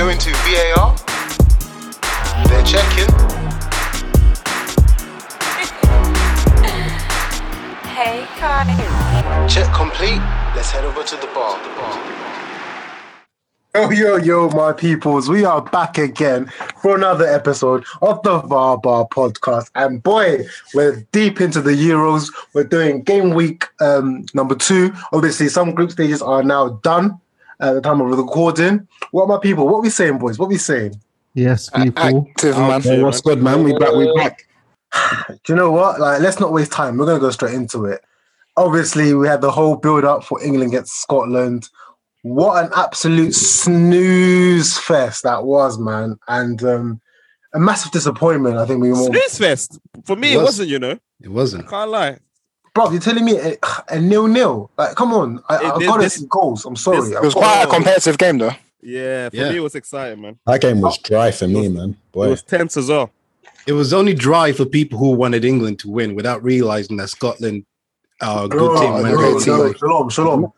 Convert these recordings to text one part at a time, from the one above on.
going to VAR. They're checking. Hey, Kai. Check complete. Let's head over to the bar. The bar. Yo, yo, yo, my peoples. We are back again for another episode of the VAR Bar podcast. And boy, we're deep into the Euros. We're doing game week um, number two. Obviously, some group stages are now done at the time of recording. What my people? What are we saying, boys? What are we saying? Yes, people. Active, man. Hey, what's good, man? We back. We back. Do you know what? Like, let's not waste time. We're gonna go straight into it. Obviously, we had the whole build up for England against Scotland. What an absolute snooze fest that was, man. And um, a massive disappointment. I think we all. Snooze fest. For me, It it, was. wasn't, you know. It wasn't. Can't lie. Bro, you're telling me a, a nil nil? Like, come on. I, It- I've this- got to see goals. I'm sorry. this- It was quite a competitive game, though. Yeah, for Yeah. me, it was exciting, man. That game was oh. dry for me, man. It was tense as well. It was only dry for people who wanted England to win without realizing that Scotland are a good No, team. no, man. no, Great team. Shalom, shalom.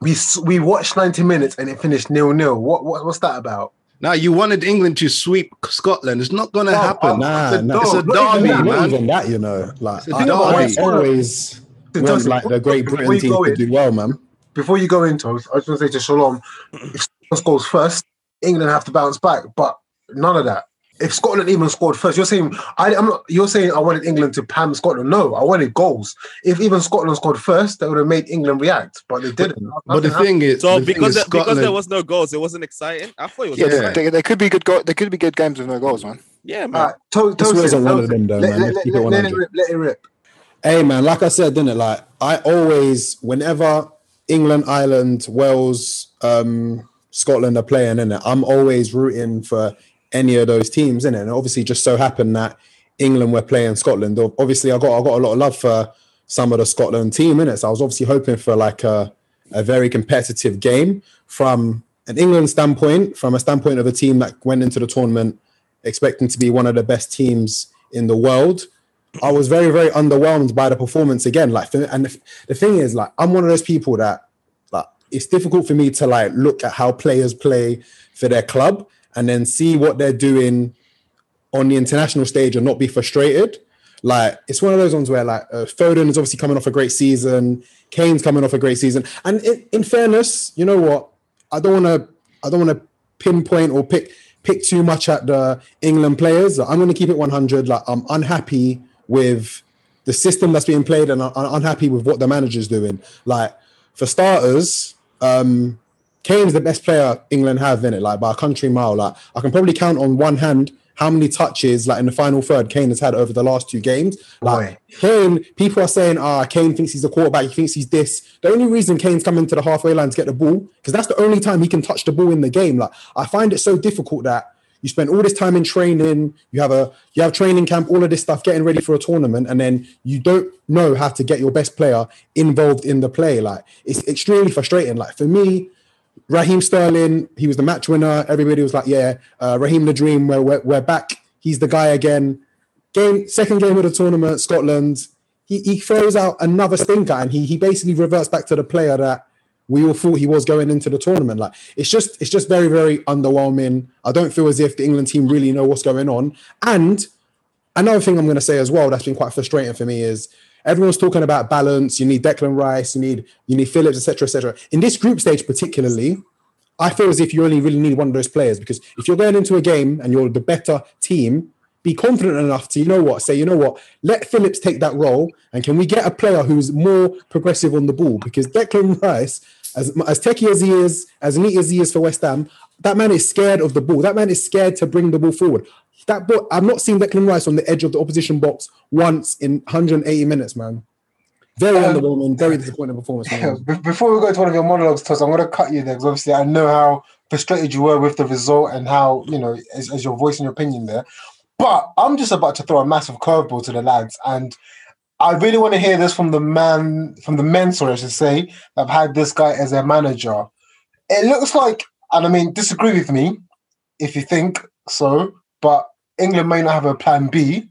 We we watched 90 minutes and it finished nil nil. What, what what's that about? Now you wanted England to sweep Scotland. It's not going to No, happen. nah, the nah. It's a dog, not even derby, that, not man. even that, you know. Like It's a I, derby. I always want Joseph, like the Great Britain team go to do well, man. Before you go into, I was just going to say to Shalom, if Scotland scores first, England have to bounce back. But none of that. If Scotland even scored first, you're saying I, I'm not. You're saying I wanted England to pam Scotland. No, I wanted goals. If even Scotland scored first, that would have made England react, but they didn't. But the Nothing thing is, So the thing because is there, because there was no goals, it wasn't exciting. I thought it was Yeah, exciting. There, there could be good go- there could be good games with no goals, man. Yeah, man. All right, to- This wasn't one of them, though, let- man. let- Let's let- it let- Let it rip. Let it rip. Hey man, like I said, didn't it? Like I always, whenever England, Ireland, Wales, um, Scotland are playing in it, I'm always rooting for any of those teams in it. And obviously, just so happened that England were playing Scotland. Obviously, I got I got a lot of love for some of the Scotland team in it. So I was obviously hoping for like a a very competitive game from an England standpoint, from a standpoint of a team that went into the tournament expecting to be one of the best teams in the world. I was very, very underwhelmed by the performance again. Like, and the, thing is, like, I'm one of those people that, like, it's difficult for me to like look at how players play for their club and then see what they're doing on the international stage and not be frustrated. Like, it's one of those ones where, like, uh, Foden is obviously coming off a great season, Kane's coming off a great season, and in, in fairness, you know what? I don't want to, I don't want to pinpoint or pick pick too much at the England players. I'm going to keep it 100. Like, I'm unhappy with the system that's being played and I'm unhappy with what the manager's doing. Like, for starters, um, Kane's the best player England have in it, like by a country mile. Like, I can probably count on one hand how many touches, like in the final third, Kane has had over the last two games. Like, Kane, people are saying, ah, Kane thinks he's a quarterback, he thinks he's this. The only reason Kane's coming to the halfway line to get the ball, because that's the only time he can touch the ball in the game. Like, I find it so difficult that you spend all this time in training, you have a you have training camp, all of this stuff, getting ready for a tournament, and then you don't know how to get your best player involved in the play. Like it's extremely frustrating. Like for me, Raheem Sterling, he was the match winner. Everybody was like, "Yeah, uh, Raheem the Dream, we're, we're we're back. He's the guy again." Game second game of the tournament, Scotland. He, he throws out another stinker, and he he basically reverts back to the player that we all thought he was going into the tournament. Like it's just it's just very very underwhelming. I don't feel as if the England team really know what's going on. And another thing I'm going to say as well that's been quite frustrating for me is everyone's talking about balance. You need Declan Rice, you need you need Phillips, etc., etc. In this group stage, particularly, I feel as if you only really need one of those players because if you're going into a game and you're the better team, be confident enough to you know what say you know what let Phillips take that role and can we get a player who's more progressive on the ball because Declan Rice. As, as techie as he is, as neat as he is for West Ham, that man is scared of the ball. That man is scared to bring the ball forward. That ball, I've not seen Declan Rice on the edge of the opposition box once in 180 minutes, man. Very Um, underwhelming, very disappointing performance. him. before we go to one of your monologues, Toss, I'm going to cut you there because obviously I know how frustrated you were with the result and how, you know, as, as you're voicing your opinion there. But I'm just about to throw a massive curveball to the lads. And I really want to hear this from the man, from the men, sorry, I should say, that have had this guy as their manager. It looks like, and I mean, disagree with me if you think so, but England may not have a plan B.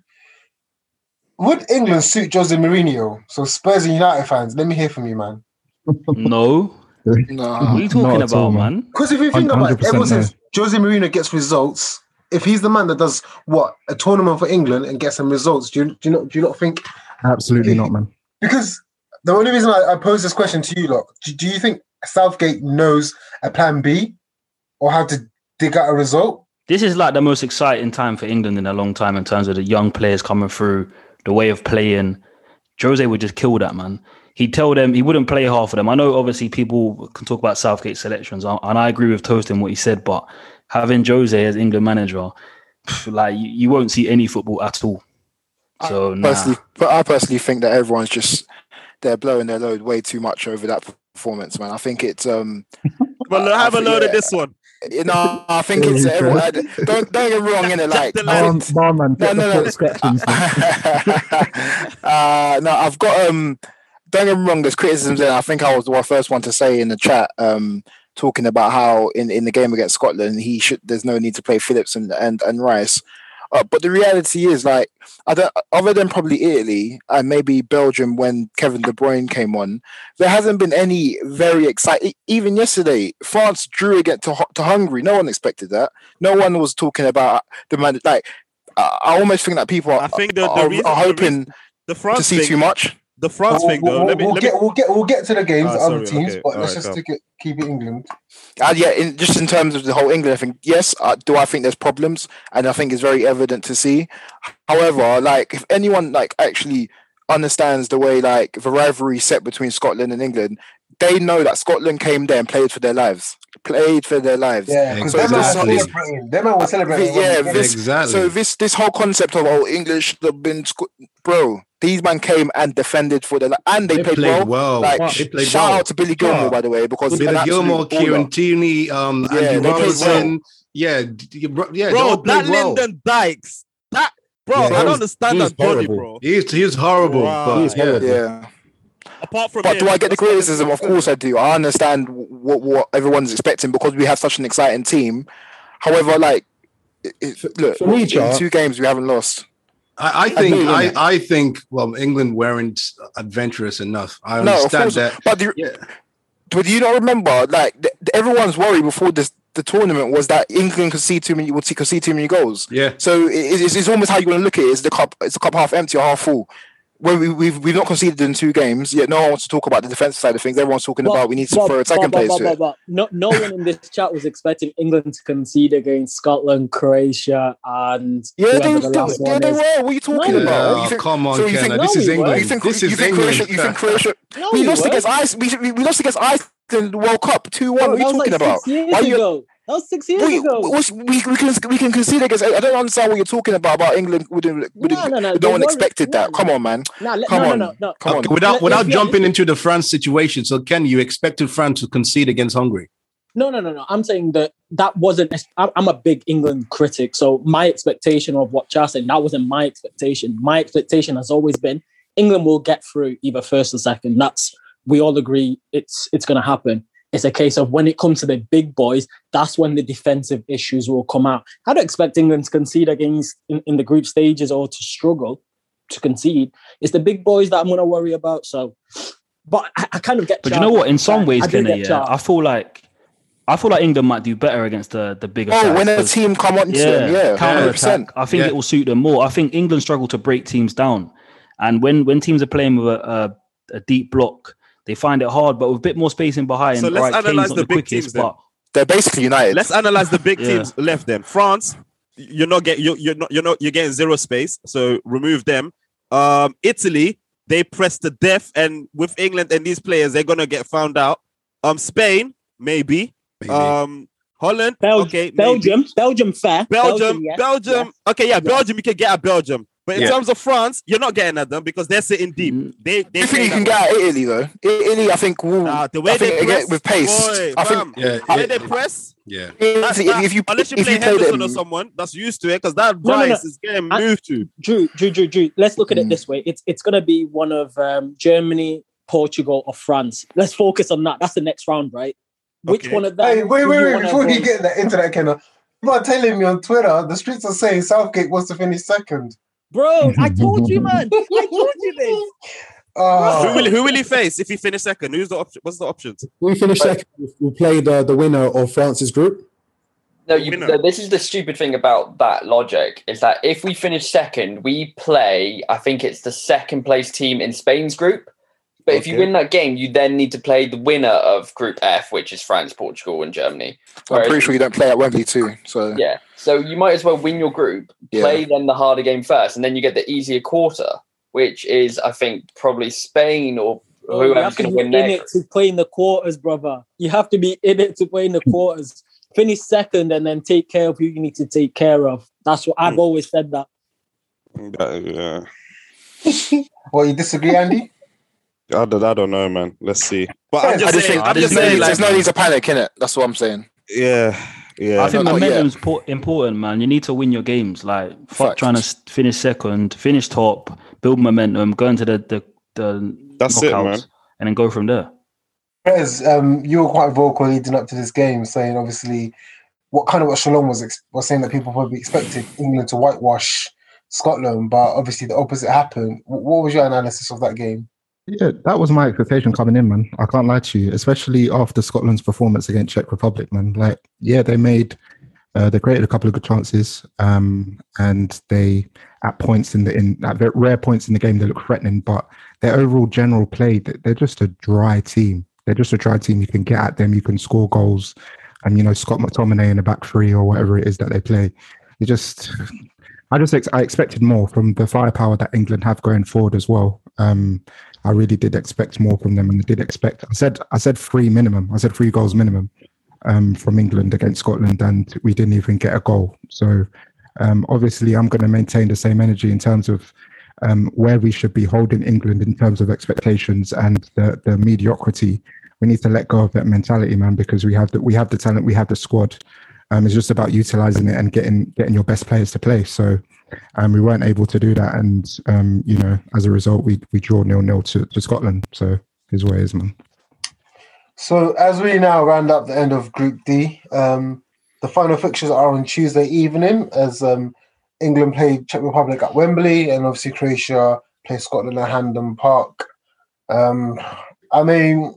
Would England suit Jose Mourinho? So Spurs and United fans, let me hear from you, man. no, No. What are you talking at all, about, man. man? Because if you think about it, 100% ever no. since Jose Mourinho gets results, if he's the man that does what a tournament for England and gets some results, do you, do you not do you not think? Absolutely not, man. Because the only reason I, I pose this question to you, lot, do, do you think Southgate knows a plan B or how to dig out a result? This is like the most exciting time for England in a long time in terms of the young players coming through, the way of playing. Jose would just kill that, man. He'd tell them he wouldn't play half of them. I know obviously people can talk about Southgate selections, and and I agree with Toast in what he said, but having Jose as England manager, like you, you won't see any football at all. So nah. Personally, but I personally think that everyone's just they're blowing their load way too much over that performance, man. I think it's um. But I- I have a think- load of yeah. this one. You know, I think it's Very everyone, don't don't get wrong in it. Like, the barman, No, no, no. foot scratchings. man. uh, no, I've got um. Don't get me wrong. There's criticisms, and I think I was the first one to say in the chat, um, talking about how in, in the game against Scotland, he should. There's no need to play Phillips and and, and Rice. Uh, but the reality is, like, I don't. Other than probably Italy and maybe Belgium when Kevin De Bruyne came on, there hasn't been any very exciting. Even yesterday, France drew again to to Hungary. No one expected that. No one was talking about the man. Like, I I almost think that people are, I think the, the are, reason are the hoping reason- the to see thing, too much. The France we'll, thing though. we'll- let me, we'll let me, get, we'll get we'll get to the games, Ah, the other teams, okay. but let's Alright, just stick it, keep it England. Uh, yeah, in, just in terms of the whole England thing, yes, uh, do I think there's problems, and I think it's very evident to see. However, like if anyone like actually understands the way like the rivalry set between Scotland and England, they know that Scotland came there and played for their lives, played for their lives. Yeah, because So them man exactly. celebrating. Them man celebrating. Yeah, this- exactly. So this this whole concept of oh English should have been bro, these man came and defended for their li- and they, they played, played well. well. Like they played shout well. out to Billy Gilmour Yeah. by the way because Billy absolute Gilmour. Kieran Tierney, um, Yeah, Andy they played Robertson. Yeah, d- d- yeah, bro, that played well. Lyndon Dykes, that bro, Yeah, I don't was- understand that body, bro. He's he's horrible. Wow. But, He's yeah. horrible. Yeah. Apart from But him, do I get the criticism? Of course I do. I understand what what everyone's expecting because we have such an exciting team. However, like, it, it- look, for me, in two games we haven't lost. I, I think I. I think well England weren't adventurous enough. I understand that. But do, Yeah. but do you not remember? Like, th- everyone's worry before this the tournament was that England could see too many would see, could see too many goals. Yeah. So it, it's, it's almost how you want to look at it. Is the cup is the cup half empty or half full? When we, we've we've not conceded in two games, yet no one wants to talk about the defensive side of things. Everyone's talking about we need to but- throw attacking but- players but- to but- but No, no one in this chat was expecting England to concede against Scotland, Croatia, and Yeah, they, the they, last yeah, one they is. were. What are you talking No, about? You think- come on, so you Kenna. think- this no, is. England. You think, this you is think England. Croatia? You think Croatia? No, we we lost weren't. against Ice. We, we, we lost against Iceland World Cup two one. Bro, What are you talking like about? Six years Why you? Ago. That was six years We, ago. what's- we, we can we can concede against. I don't understand what you're talking about. About England, we didn't, we didn't, no, no, no the one expected that. Come on, man. Nah, let- Come no, on. no, no, no. Come Okay, on. without Let- without let's jumping honest. into the France situation, so Ken, you expected France to concede against Hungary? No, no, no, no. I'm saying that that wasn't. I'm I'm a big England critic, so my expectation of what Charles said that wasn't my expectation. My expectation has always been England will get through either first or second. That's we all agree it's it's going to happen. It's a case of when it comes to the big boys, that's when the defensive issues will come out. I don't expect England to concede against in, in the group stages or to struggle to concede. It's the big boys that I'm going to worry about. So, but I, I kind of get. But you know what? In some ways, I Kenny, get yeah, Charles. I feel like I feel like England might do better against the the bigger. Oh, sides, when a 'cause- team come on to them, yeah, counter attack. I think Yeah. it will suit them more. I think England struggle to break teams down, and when when teams are playing with a, a, a deep block, they find it hard. But with a bit more spacing behind, So let's right, Kane's analyze not the the, big quickest, teams then. but They're basically united. Let's analyze the big Yeah. teams left. Then France, you're not get you're, you're not you're not you're getting zero space, so remove them. Um, Italy, they press to death, and with England and these players, they're gonna get found out. Um, Spain, maybe. Maybe. Um, Holland, Bel- okay, maybe. Belgium, Belgium, fair. Belgium, yes, Belgium. yes. Okay, yeah, Belgium. You can get a Belgium, but in Yeah. terms of France, you're not getting at them because they're sitting deep. Mm. They they you think play you can get at Italy though? Italy, I think will. Nah, the way I they they press with pace. boy, I think fam, yeah, the way yeah, they press. yeah. That's, Italy, if, if you unless you if play you play Henderson or someone that's used to it, because that No, no, no. Is getting I- moved to. Drew, Drew, Drew, Drew. Let's look at it Mm. this way. It's it's going to be one of um, Germany, Portugal, or France. Let's focus on that. That's the next round, right? Which Okay. one of them? Hey, wait, wait, wait! Before you get that into that, Kenna, you are telling me on Twitter the streets are saying Southgate wants to finish second. Bro, I told you, man. I told you this. Oh. Who will who will he face if he finish second? Who's the option? What's the options? We finish second. We play the, the winner of France's group. No, you, Winner. no, this is the stupid thing about that logic is that if we finish second, we play, I think it's the second place team in Spain's group. But if you win that game, you then need to play the winner of Group F, which is France, Portugal, and Germany. I'm pretty sure you don't play at Wembley too. So Yeah. So you might as well win your group, Yeah. play then the harder game first, and then you get the easier quarter, which is, I think, probably Spain or Oh, you whoever's have to going to win in their it to play in the quarters, brother. You have to be in it to play in the quarters. Finish second and then take care of who you need to take care of. That's what I've Hmm. always said that. Yeah. Well, you disagree, Andy? I don't, I don't know, man. Let's see. But I'm just I just saying. think I'm there's, just no, saying. need- Like, there's no need to panic in it. That's what I'm saying. yeah, yeah. I think not yet. momentum's po- important, man. You need to win your games. Like fuck Facts. trying to finish second, finish top, build momentum, go into the the, the That's it, knockouts, man. and then go from there. Perez, um, you were quite vocal leading up to this game, saying obviously what kind of what Shalom was ex- was saying that people probably expected England to whitewash Scotland, but obviously the opposite happened. What was your analysis of that game? Yeah, that was my expectation coming in, man. I can't lie to you, especially after Scotland's performance against Czech Republic, man. Like, yeah, they made, uh, they created a couple of good chances, um, and they at points in the in at rare points in the game they look threatening, but their overall general play, they- they're just a dry team. They're just a dry team. You can get at them, you can score goals, and you know Scott McTominay in the back three or whatever it is that they play. You just, I just ex- I expected more from the firepower that England have going forward as well. Um, I really did expect more from them, and I did expect. I said I said three minimum. I said three goals minimum um, from England against Scotland, and we didn't even get a goal. So um, obviously, I'm going to maintain the same energy in terms of um, where we should be holding England in terms of expectations and the the mediocrity. We need to let go of that mentality, man, because we have the we have the talent, we have the squad. Um, it's just about utilizing it and getting getting your best players to play. So um, we weren't able to do that, and um, you know, as a result, we we draw nil nil to, to Scotland. So his way is man. So as we now round up the end of Group D, um, the final fixtures are on Tuesday evening as um, England play Czech Republic at Wembley, and obviously Croatia play Scotland at Hampden Park. Um, I mean,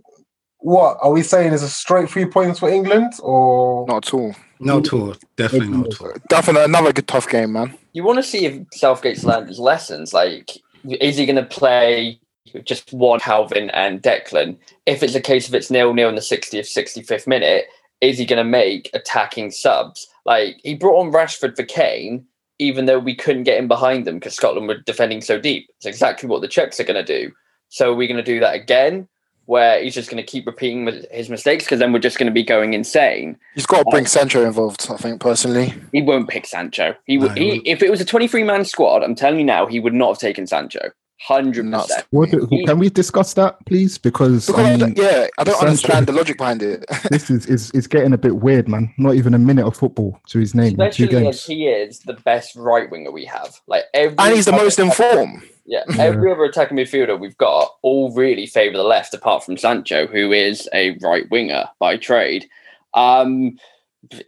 what are we saying? Is a straight three points for England, or Not at all. No all. definitely not at all. Definitely another good tough game, man. You want to see if Southgate's learned his lessons. Like, is he going to play just one Calvin and Declan? If it's a case of it's nil nil in the 60th, 65th minute, is he going to make attacking subs? Like, he brought on Rashford for Kane, even though we couldn't get in behind them because Scotland were defending so deep. It's exactly what the Czechs are going to do. So, are we going to do that again? Where he's just going to keep repeating his mistakes because then we're just going to be going insane. He's got to uh, bring Sancho involved. I think personally. He won't pick Sancho. He would. No, he he, if it was a twenty-three man squad, I'm telling you now, he would not have taken Sancho. Hundred percent. What, can we discuss that, please? Because, Because, um, I mean, yeah, I don't Sancho- understand the logic behind it. this is, is is getting a bit weird, man. Not even a minute of football to his name in two Especially as games. he is the best right winger we have. Like every and he's the most in attack- form. Yeah, every other attacking midfielder we've got all really favour the left, apart from Sancho, who is a right winger by trade. Um,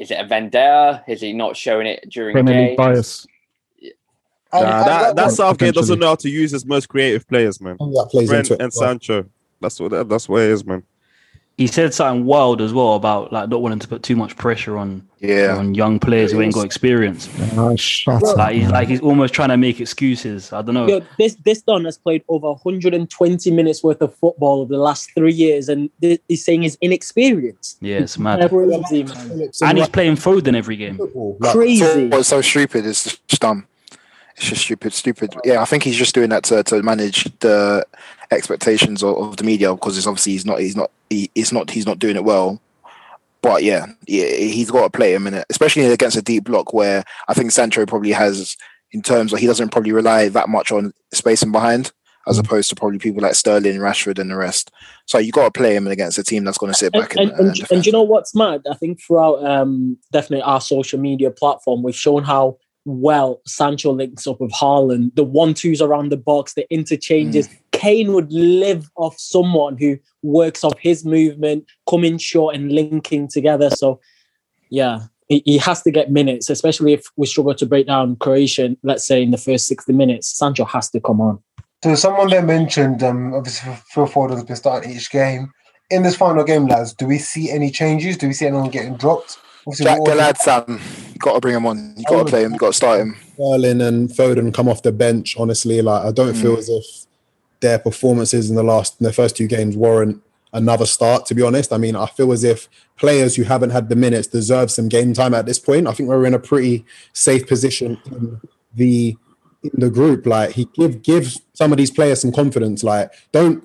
is it a Vendetta? Is he not showing it during Premier League bias. And- Nah, and that, that that Southgate doesn't know how to use his most creative players, man. And that plays Brent into it. and Sancho. That's what that, that's what it is, man. He said something wild as well about like not wanting to put too much pressure on Yeah. on young players who ain't got experience. Ah, shut up, Like he's like he's almost trying to make excuses. I don't know. Yo, this this Don has played over 120 minutes worth of football over the last three years, and th- he's saying he's inexperienced. Yeah, it's mad. Crazy, man. And he's Ra- playing Foden every game. football. Like, Crazy. What's so stupid is just dumb. It's just stupid, stupid. Yeah, I think he's just doing that to, to manage the expectations of, of the media because it's obviously he's not he's not he, it's not he's not doing it well. But yeah, yeah, he's got to play a minute, especially against a deep block where I think Sancho probably has in terms of he doesn't probably rely that much on spacing behind as opposed to probably people like Sterling, Rashford, and the rest. So you got to play him against a team that's going to sit back and, and, and, and and you know what's mad? I think throughout um, definitely our social media platform, we've shown how well Sancho links up with Haaland, the one twos around the box, the interchanges. Kane would live off someone who works off his movement, coming short and linking together. So, yeah, he, he has to get minutes, especially if we struggle to break down Croatian, let's say in the first 60 minutes. Sancho has to come on. So someone there mentioned, um, obviously Phil Foden has been starting each game. In this final game, lads, do we see any changes? Do we see anyone getting dropped? Jack Galad, Sam, got to bring him on. You got to oh. play him. You got to start him. Sterling and Foden come off the bench. Honestly, like I don't feel mm. as if their performances in the last in the first two games warrant another start. To be honest, I mean I feel as if players who haven't had the minutes deserve some game time at this point. I think we're in a pretty safe position in the in the group. Like he give give some of these players some confidence. Like don't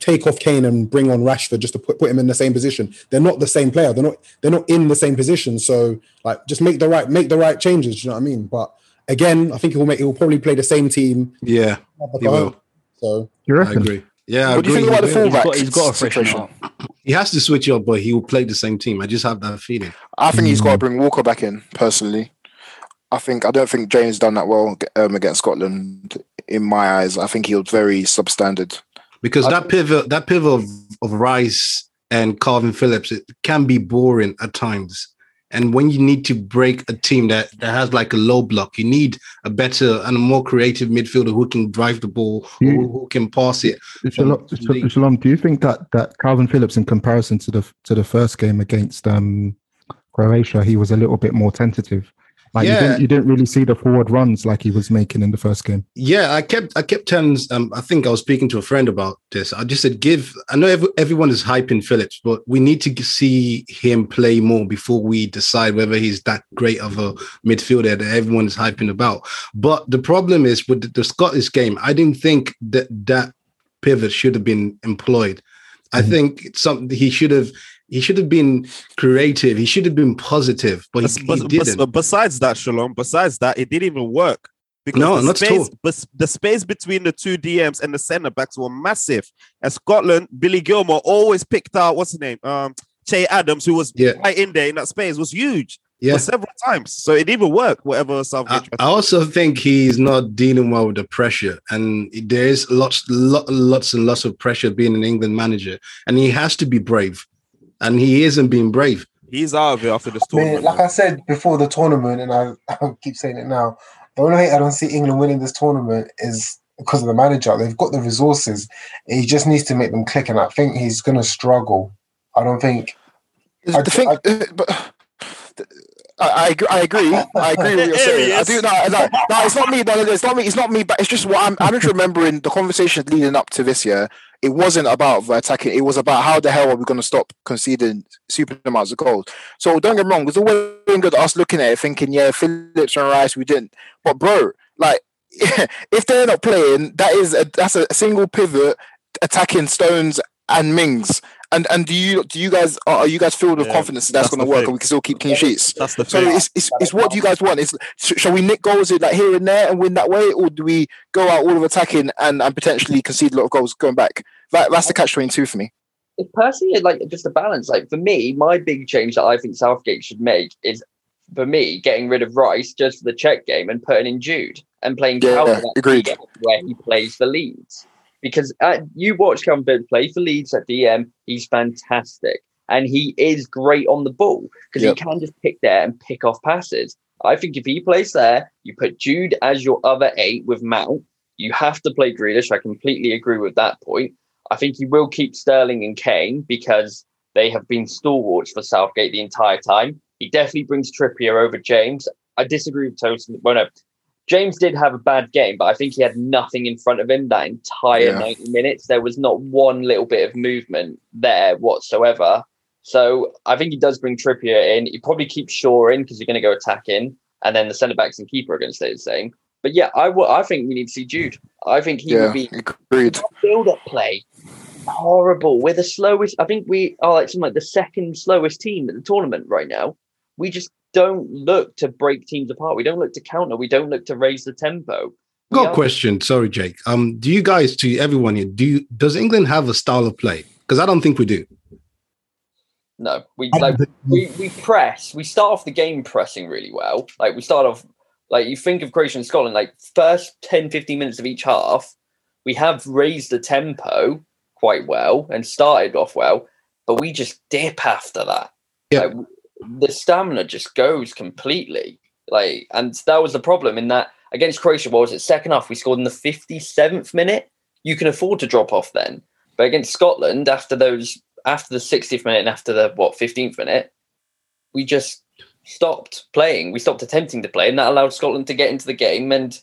take off Kane and bring on Rashford just to put, put him in the same position. They're not the same player. They're not they're not in the same position. So like just make the right make the right changes. Do you know what I mean? But again, I think he'll make he'll probably play the same team. Yeah, he will. So You reckon? I reckon? agree. Yeah, I What do you think about the He will. fullback? He's got, he's got a freshen situation? He has to switch up, but he will play the same team. I just have that feeling. I think he's got to Mm. bring Walker back in personally. I think I don't think James done that well um, against Scotland. In my eyes, I think he was very substandard. Because I that pivot that pivot of, of Rice and Calvin Phillips it can be boring at times. And when you need to break a team that, that has like a low block, you need a better and a more creative midfielder who can drive the ball, You- who, can pass it. Shalom, Shalom, do you think that that Calvin Phillips, in comparison to the to the first game against um, Croatia, he was a little bit more tentative? Like you Yeah. didn't you didn't really see the forward runs like he was making in the first game. Yeah, I kept I kept telling um I think I was speaking to a friend about this. I just said give I know every, everyone is hyping Phillips, but we need to see him play more before we decide whether he's that great of a midfielder that everyone is hyping about. But the problem is with the, the Scottish game, I didn't think that that pivot should have been employed. I think it's something he should have he should have been creative. He should have been positive, but he, bes- didn't. But besides that, Shalom, besides that, it didn't even work. Because No, the not at space, all. bes- the space between the two DMs and the centre backs were massive. At Scotland, Billy Gilmour always picked out what's his name, um, Che Adams, who was Yeah. right in there in that space, was huge Yeah. for several times. So it didn't even work. Whatever Southgate. I, I also think he's not dealing well with the pressure, and there is lots, lo- lots and lots of pressure being an England manager, and he has to be brave, and he isn't being brave. He's out of it after this I mean, tournament. like I said before the tournament, and I, I keep saying it now, the only way I don't see England winning this tournament is because of the manager. They've got the resources. He just needs to make them click, and I think he's going to struggle. I don't think. I- the thing, uh, but I, I agree. I agree. I agree with you're saying. I do. No, no, no, it's not me. No, no, it's not me. It's not me. But it's just what I'm. I'm just remembering the conversation leading up to this year. It wasn't about attacking. It was about how the hell are we going to stop conceding super amounts of goals. So don't get me wrong. It's all well and good us looking at it thinking, yeah, Phillips and Rice, we didn't. But bro, like, if they're not playing, that is a, that's a single pivot attacking Stones and Mings. And and do you do you guys are you guys filled with Yeah, confidence that that's, that's going to work and we can still keep clean sheets? That's the So it's, it's, it's what do you guys want? Is shall we nick goals in like here and there and win that way, or do we go out all of attacking and, and potentially concede a lot of goals going back? That, that's the catch twenty two for me. It's personally like just a balance. Like for me, my big change that I think Southgate should make is for me getting rid of Rice just for the Czech game and putting in Jude and playing Yeah, Calvin yeah, agreed. Where he plays for Leeds. Because uh, you watch Calvin Phillips play for Leeds at DM, he's fantastic and he is great on the ball because Yep. he can just pick there and pick off passes. I think if he plays there, you put Jude as your other eight with Mount. You have to play Grealish. I completely agree with that point. I think he will keep Sterling and Kane because they have been stalwarts for Southgate the entire time. He definitely brings Trippier over James. I disagree with Tosin. Well, no, James did have a bad game, but I think he had nothing in front of him that entire Yeah. 90 minutes. There was not one little bit of movement there whatsoever. So I think he does bring Trippier in. He probably keeps Shaw in because you're going to go attacking, and then the centre backs and keeper are going to stay the same. But yeah, I think we need to see Jude. I think he Yeah, would be agreed. build up play. Horrible. We're the slowest. I think we are like like the second slowest team at the tournament right now. We just don't look to break teams apart. We don't look to counter. We don't look to raise the tempo. We Got a question. Sorry, Jake. Um, do you guys, to everyone here, do you, does England have a style of play? Because I don't think we do. No, we like we, we press. We start off the game pressing really well. Like we start off like you think of Croatia and Scotland, like first 10, 15 minutes of each half, we have raised the tempo quite well and started off well, but we just dip after that. Yeah. Like, the stamina just goes completely. Like, and that was the problem in that against Croatia. What was it? Second half, we scored in the fifty seventh minute. you can afford to drop off then. But against Scotland, after those, after the 60th minute and after the what 15th minute, we just stopped playing. We stopped attempting to play, and that allowed Scotland to get into the game, and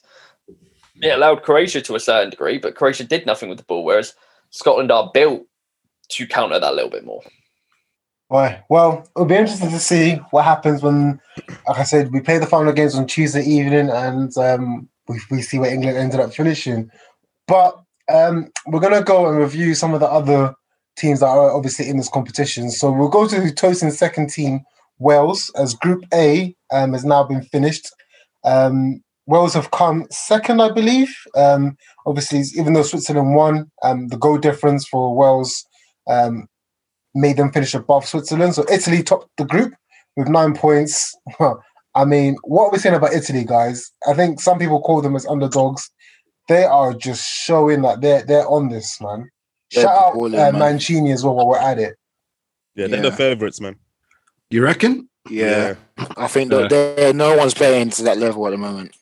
it allowed Croatia to a certain degree. But Croatia did nothing with the ball, whereas Scotland are built to counter that a little bit more. Right. Well, it'll be interesting to see what happens when, like I said, we play the final games on Tuesday evening, and um, we, we see where England ended up finishing. But um, we're gonna go and review some of the other teams that are obviously in this competition. So we'll go to Tosin's second team, Wales, as Group A um, has now been finished. Um, Wales have come second, I believe. Um, obviously, even though Switzerland won, um, the goal difference for Wales um, made them finish above Switzerland. So Italy topped the group with nine points. I mean, what are we saying about Italy, guys? I think some people call them as underdogs. They are just showing that they're they're on this, man. They're Shout out balling, uh, man. Mancini as well while we're at it. Yeah, they're Yeah. the favourites, man. You reckon? Yeah, I think that there no one's playing to that level at the moment.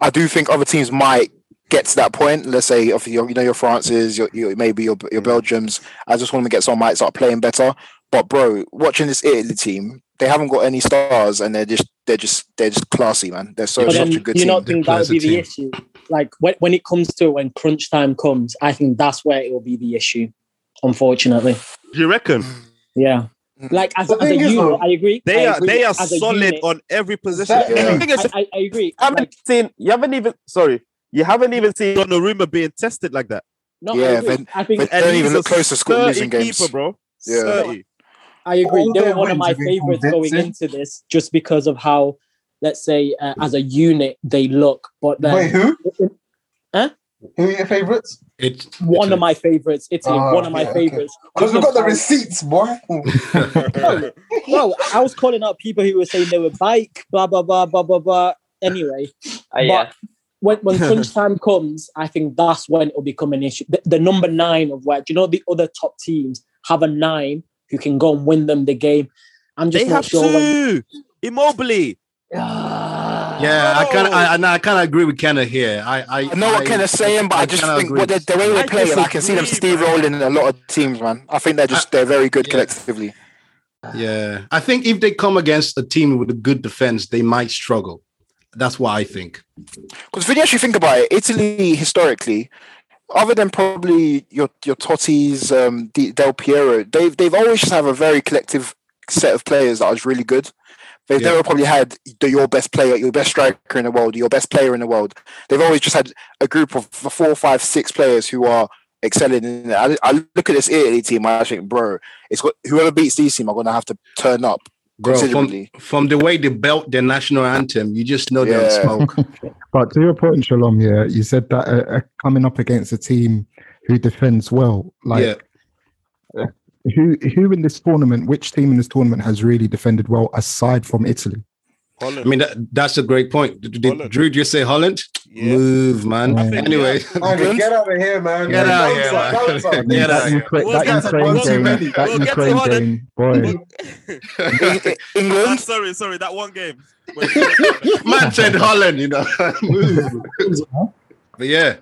I do think other teams might get to that point. Let's say if your, you know your France's, your, your maybe your your mm. Belgiums. I just want to get someone might start playing better. But bro, watching this Italy team, they haven't got any stars, and they're just they're just they're just classy, man. They're so But such a good do you team. not think that would be the issue? Like when, when it comes to when crunch time comes, I think that's where it will be the issue. Unfortunately, Do you reckon? Mm. yeah. Mm. Like as, as a thing unit, though, I agree. They I are they are As solid unit, on every position. Exactly. The Yeah. thing is, I, I, I agree. You haven't seen. You haven't even. Sorry, you haven't even seen. Donnarumma being tested like that. No, Yeah, I then- I think then- Don't even look close to score- losing games. keeper, bro. Yeah. 30. I agree. All They were one of my favorites going into this, just because of how, let's say, uh, as a unit they look. But then Wait, who? Huh? Who are your favourites? It's one of my favorites, Italy, Oh, one of my yeah, favorites. Because we've got the receipts, boy. No, no, I was calling out people who were saying they were bike, blah blah blah blah blah blah. Anyway, Uh, yeah. but when when crunch time comes, I think that's when it will become an issue. The, the number nine of where do you know the other top teams have a nine who can go and win them the game. I'm just They not have sure. When, two. Immobile. Ah. yeah. I kind of I, I, I kind of agree with Kenna here. I I, I know what Ken is saying, but I, just think what they, the way they I play, and I can see them disagree, steamrolling a lot of teams, man. I think they're just they're very good yeah. collectively. Yeah, I think if they come against a team with a good defense, they might struggle. That's what I think. Because when you actually think about it, Italy historically, other than probably your your Totti's, um, Del Piero, they've they've always just have a very collective set of players that is really good. They've Yeah. never probably had the, your best player, your best striker in the world, your best player in the world. They've always just had a group of four, five, six players who are excelling in. I, I look at this Italy team, I think, bro, it's got, whoever beats these team are going to have to turn up Bro, from, from the way they belt their national anthem, you just know they'll smoke. But to your point, Shalom, yeah, you said that uh, uh, coming up against a team who defends well, like yeah, who who in this tournament, which team in this tournament has really defended well aside from Italy? I mean that, that's a great point. Did, Holland. Drew just say Holland? Yeah. Move, man. Think, anyway, Man, get out of here, man. Get out of here, man. bounce. Get out that of here. Ukraine, We'll that get to- Ukraine we'll game, that we'll get to Ukraine game, boy. Eng- Ah, England, sorry, sorry, that one game. man said Holland, you know. Move. but yeah,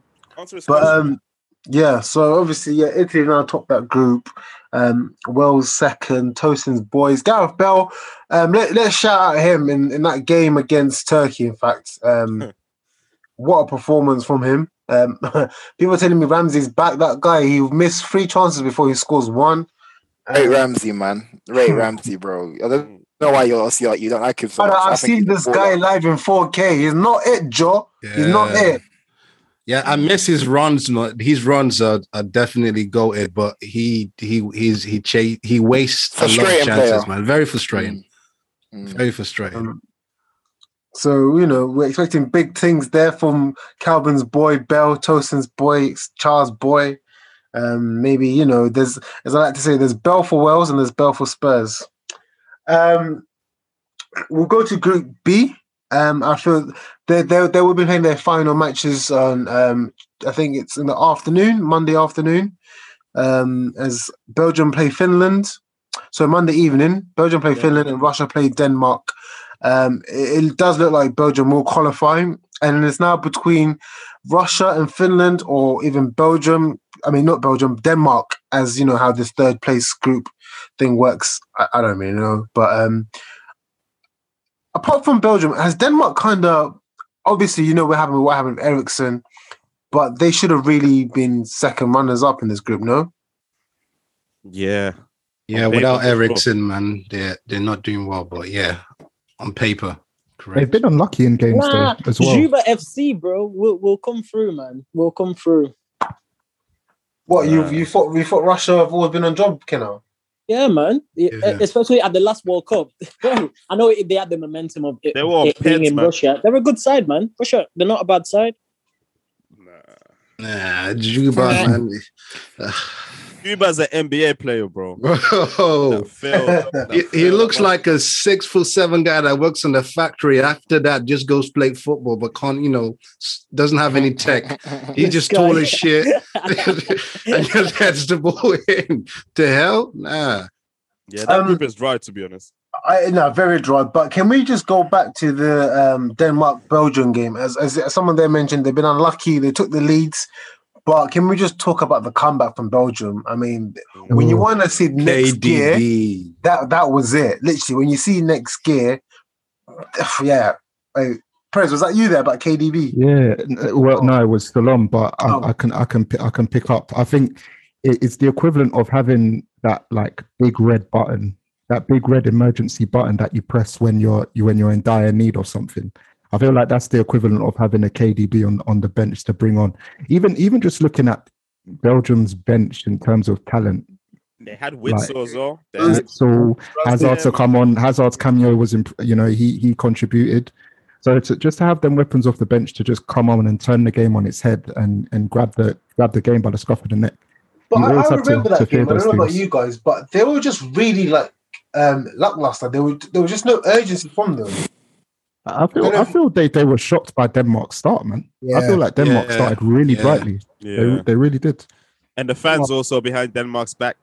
But um, yeah. So obviously, yeah, Italy now top that group. Um, Wales second. Tosin's boys. Gareth Bell. Um, let let's shout out him in, in that game against Turkey. In fact, um, what a performance from him. Um, people are telling me Ramsey's back. That guy, he missed three chances before he scores one. Ray Ramsey, man. Ray Ramsey, bro. I don't know why you're you're- you don't like him so much. I I've think seen this guy live in 4K. He's not it, Joe. He's not it. Yeah. I miss his runs. no, His runs are, are definitely goated, but he he he's he cha- he wastes a lot of chances, player. man. Very frustrating. Mm. Very frustrating. Um, So, you know, we're expecting big things there from Calvin's boy, Bell, Tosin's boy, Charles' boy. Um, maybe, you know, there's, as I like to say, there's Bell for Wales and there's Bell for Spurs. Um, we'll go to Group B. Um, I feel they, they, they will be playing their final matches on, um, I think it's in the afternoon, Monday afternoon, um, as Belgium play Finland. So Monday evening, Belgium play Finland and Russia play Denmark. Um, it, it does look like Belgium will qualify, and it's now between Russia and Finland, or even Belgium. I mean, not Belgium, Denmark, as you know how this third place group thing works. I, I don't really know, but um, apart from Belgium, has Denmark kind of obviously you know what happened with what happened with Eriksen, but they should have really been second runners up in this group, no? Yeah. Yeah, On without paper. Eriksen, man, they're they're not doing well. But yeah, on paper, They've correct. been unlucky in games Nah, though as well. Dzyuba FC, bro, will will come through, man. We'll come through. What you Uh, you thought We thought Russia have always been on job, Kenna? Yeah, man. Yeah, Yeah. Especially at the last World Cup. I know they had the momentum of it, They were it being peds, in man. Russia. They're a good side, man. Russia, they're not a bad side. Nah, Dzyuba, man. Dzyuba's an NBA player, bro. Bro, That failed. that he, he failed. looks like a six foot seven guy that works in the factory. After that, just goes play football, but can't you know, doesn't have any tech. He's just tall as shit and just heads the ball in. To hell, nah. Yeah, that Um, group is dry, to be honest. I no, very dry. But can we just go back to the um, Denmark Belgium game? As as someone there mentioned, they've been unlucky. They took the leads, but can we just talk about the comeback from Belgium? I mean, when you want to see next gear, that that was it. Literally, when you see next gear, yeah. Hey, Prez, was that you there about KDB? Yeah, well, no, it was still on, but I, Oh. I can, I can, I can pick up. I think it's the equivalent of having that like big red button, that big red emergency button that you press when you're you when you're in dire need of something. I feel like that's the equivalent of having a KDB on on the bench to bring on. Even even just looking at Belgium's bench in terms of talent, They had Witsel as well. They Who's- had- so Hazard to come on. Hazard's cameo was, imp- you know, he he contributed. So to, just to have them weapons off the bench to just come on and turn the game on its head and and grab the grab the game by the scruff of the neck. But You I, I remember to that fear game. I don't know about you guys, but they were just really like um lackluster. There was there was just no urgency from them. I feel Kind I feel they, they were shocked by Denmark's start, man. I feel like Denmark Yeah. started really Yeah. brightly. yeah. They they really did. And the fans also behind Denmark's back.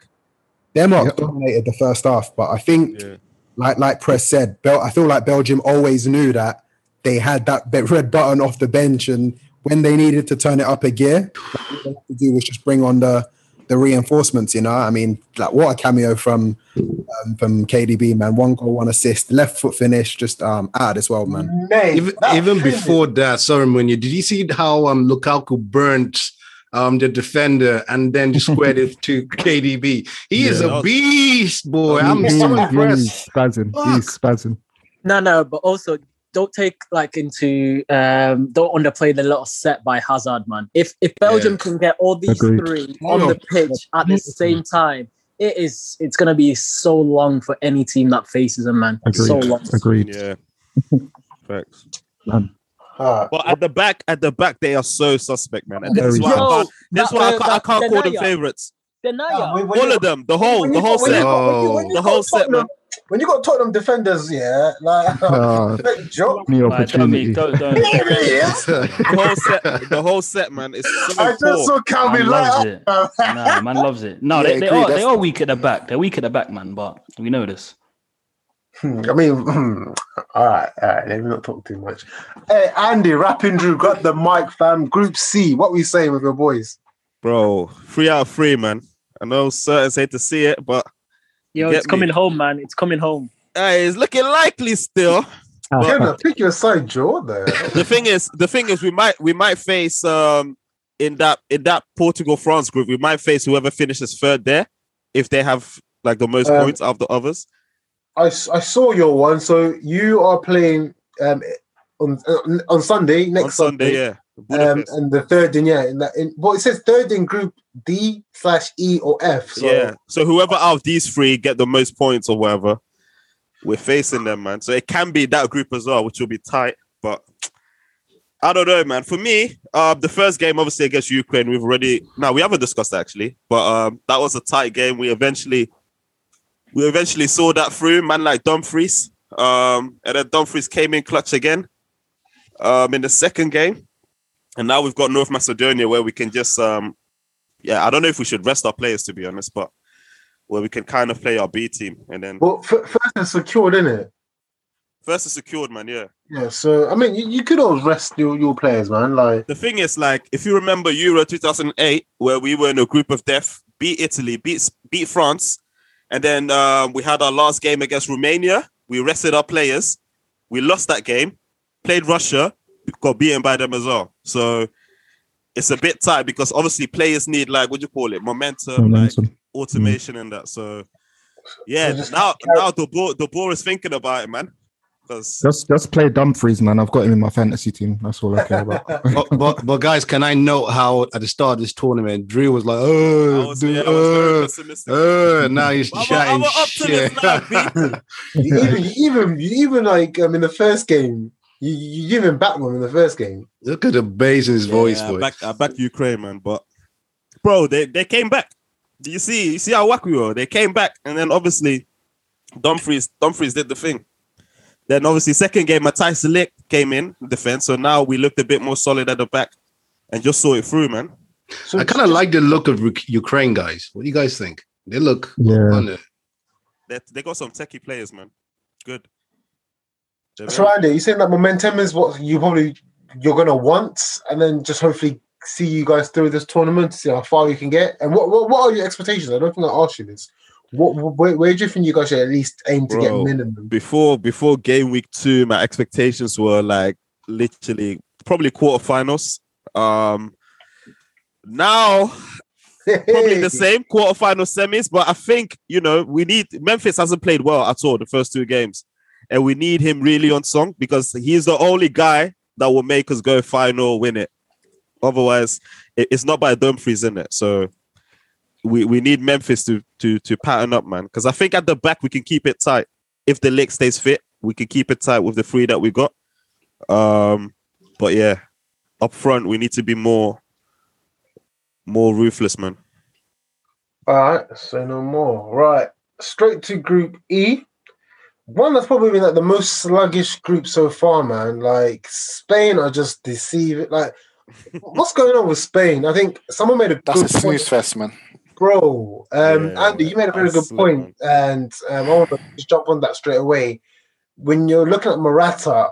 Denmark Yep. dominated the first half, but I think, Yeah. like like Press said, Bel- I feel like Belgium always knew that they had that red button off the bench, and when they needed to turn it up a gear, like, all they had to do was just bring on the the reinforcements. You know, I mean, like what a cameo from um, from KDB, man. One goal, one assist, left foot finish, just um out of this world, man. Mate, Even, even before that, sorry, Munya, did you see how um Lukaku burnt um the defender and then just squared it to KDB? He is a beast, boy. I'm He- so he- impressed. He's spazzing. He's spazzing. No, no, but also don't take like into um don't underplay the little set by Hazard, man. If if Belgium Yeah. can get all these Agreed. three on the pitch at the same time, it is it's gonna be so long for any team that faces them, man. Agreed. So long. Agreed. Yeah. Facts. Man. Ah, But at the back, at the back, they are so suspect, man. And this is why I can't, this that- why I uh, can't, I can't call them Denayer. Favorites. Denayer. when- when All of them, the whole, the whole got- when you set, when you- the got whole set, man. When you got Tottenham defenders, yeah, like great job. Me Like, don't, opportunity. don't, don't, The whole set, the whole set, man. It's so I just poor. saw Calvin Man loves light it. up. Nah, man loves it. No, Yeah, they, they agree, are that's- they are weak at the back. They're weak at the back, man. But we know this. Hmm, I mean, hmm, all right, all right. Let me not talk too much. Hey, Andy, rapping Drew, got the mic, fam. Group C. What we saying with your boys? Bro, three out of three, man. I know certain hate to see it, but Yo, Get it's coming me. home, man. It's coming home. hey, it's looking likely still. Kenna, pick your side, Joe. There. the thing is, the thing is, we might we might face um in that in that Portugal France group, we might face whoever finishes third there if they have like the most Um, points out of the others. I, s- I saw your one. So you are playing um on on, on Sunday next on Sunday, yeah. Um, and the third in yeah, in that in well, it says third in Group D slash E or F. So yeah. So whoever out of these three get the most points or whatever, we're facing them, man. So it can be that group as well, which will be tight. But I don't know, man. For me, uh, the first game obviously against Ukraine, we've already now we haven't discussed that, actually, but um, that was a tight game. We eventually we eventually saw that through. Man like Dumfries, um, and then Dumfries came in clutch again um, in the second game, and now we've got North Macedonia where we can just um, yeah, I don't know if we should rest our players to be honest, but where we can kind of play our B team and then Well, f- first is secured, isn't it? First is secured, man. Yeah. Yeah, so I mean, you, you could always rest your, your players, man. Like The thing is, like, if you remember Euro 2008, where we were in a group of death, beat Italy, beat beat France, and then um, we had our last game against Romania. We rested our players. We lost that game. Played Russia, got beaten by them as well. So it's a bit tight because obviously players need like what do you call it, momentum, Momentum. like automation and that. So yeah, So now carry- now the ball the ball is thinking about it, man. Because Just just play Dumfries, man. I've got him in my fantasy team. That's all I care about. but, but, but guys, can I note how at the start of this tournament, Drew was like, oh, I was, dude, yeah, I was very pessimistic. uh, now he's I'm chatting I'm a optimist shit. now, B. you even, you even, you even like um, in the first game, you, you give him Batman in the first game. Look at the bass in his voice, Yeah, I back I back Ukraine, man. But bro, they, they came back. Do you see? You see how whack we were? They came back, and then obviously Dumfries Dumfries did the thing. Then obviously second game, Matthias Lick came in defense. So now we looked a bit more solid at the back and just saw it through, man. So I kind of like the look of Ukraine guys. What do you guys think? They look Yeah. They, they got some techie players, man. Good. They're So very- Andy, you saying that momentum is what you probably you're gonna want, and then just hopefully see you guys through this tournament to see how far you can get. And what what, what are your expectations? I don't think I asked you this. What where, where do you think you guys should at least aim to Bro. get minimum? before before game week two, my expectations were like literally probably quarterfinals. Um, now probably the same quarterfinal semis, but I think you know we need Memphis hasn't played well at all the first two games, and we need him really on song because he's the only guy that will make us go final, win it. Otherwise, it's not by Dumfries in it. So we we need Memphis to to to pattern up, man. Because I think at the back we can keep it tight. If the leg stays fit, we can keep it tight with the three that we got. Um, but yeah, up front we need to be more more ruthless, man. All right, say no more. Right, straight to Group E. One that's probably been like the most sluggish group so far, man. Like Spain are just deceiving. Like, what's going on with Spain? I think someone made a That's a good point. snooze fest, man. Bro, um, Yeah, Andy, you made a very that's good point, and um, I want to just jump on that straight away. When you're looking at Morata,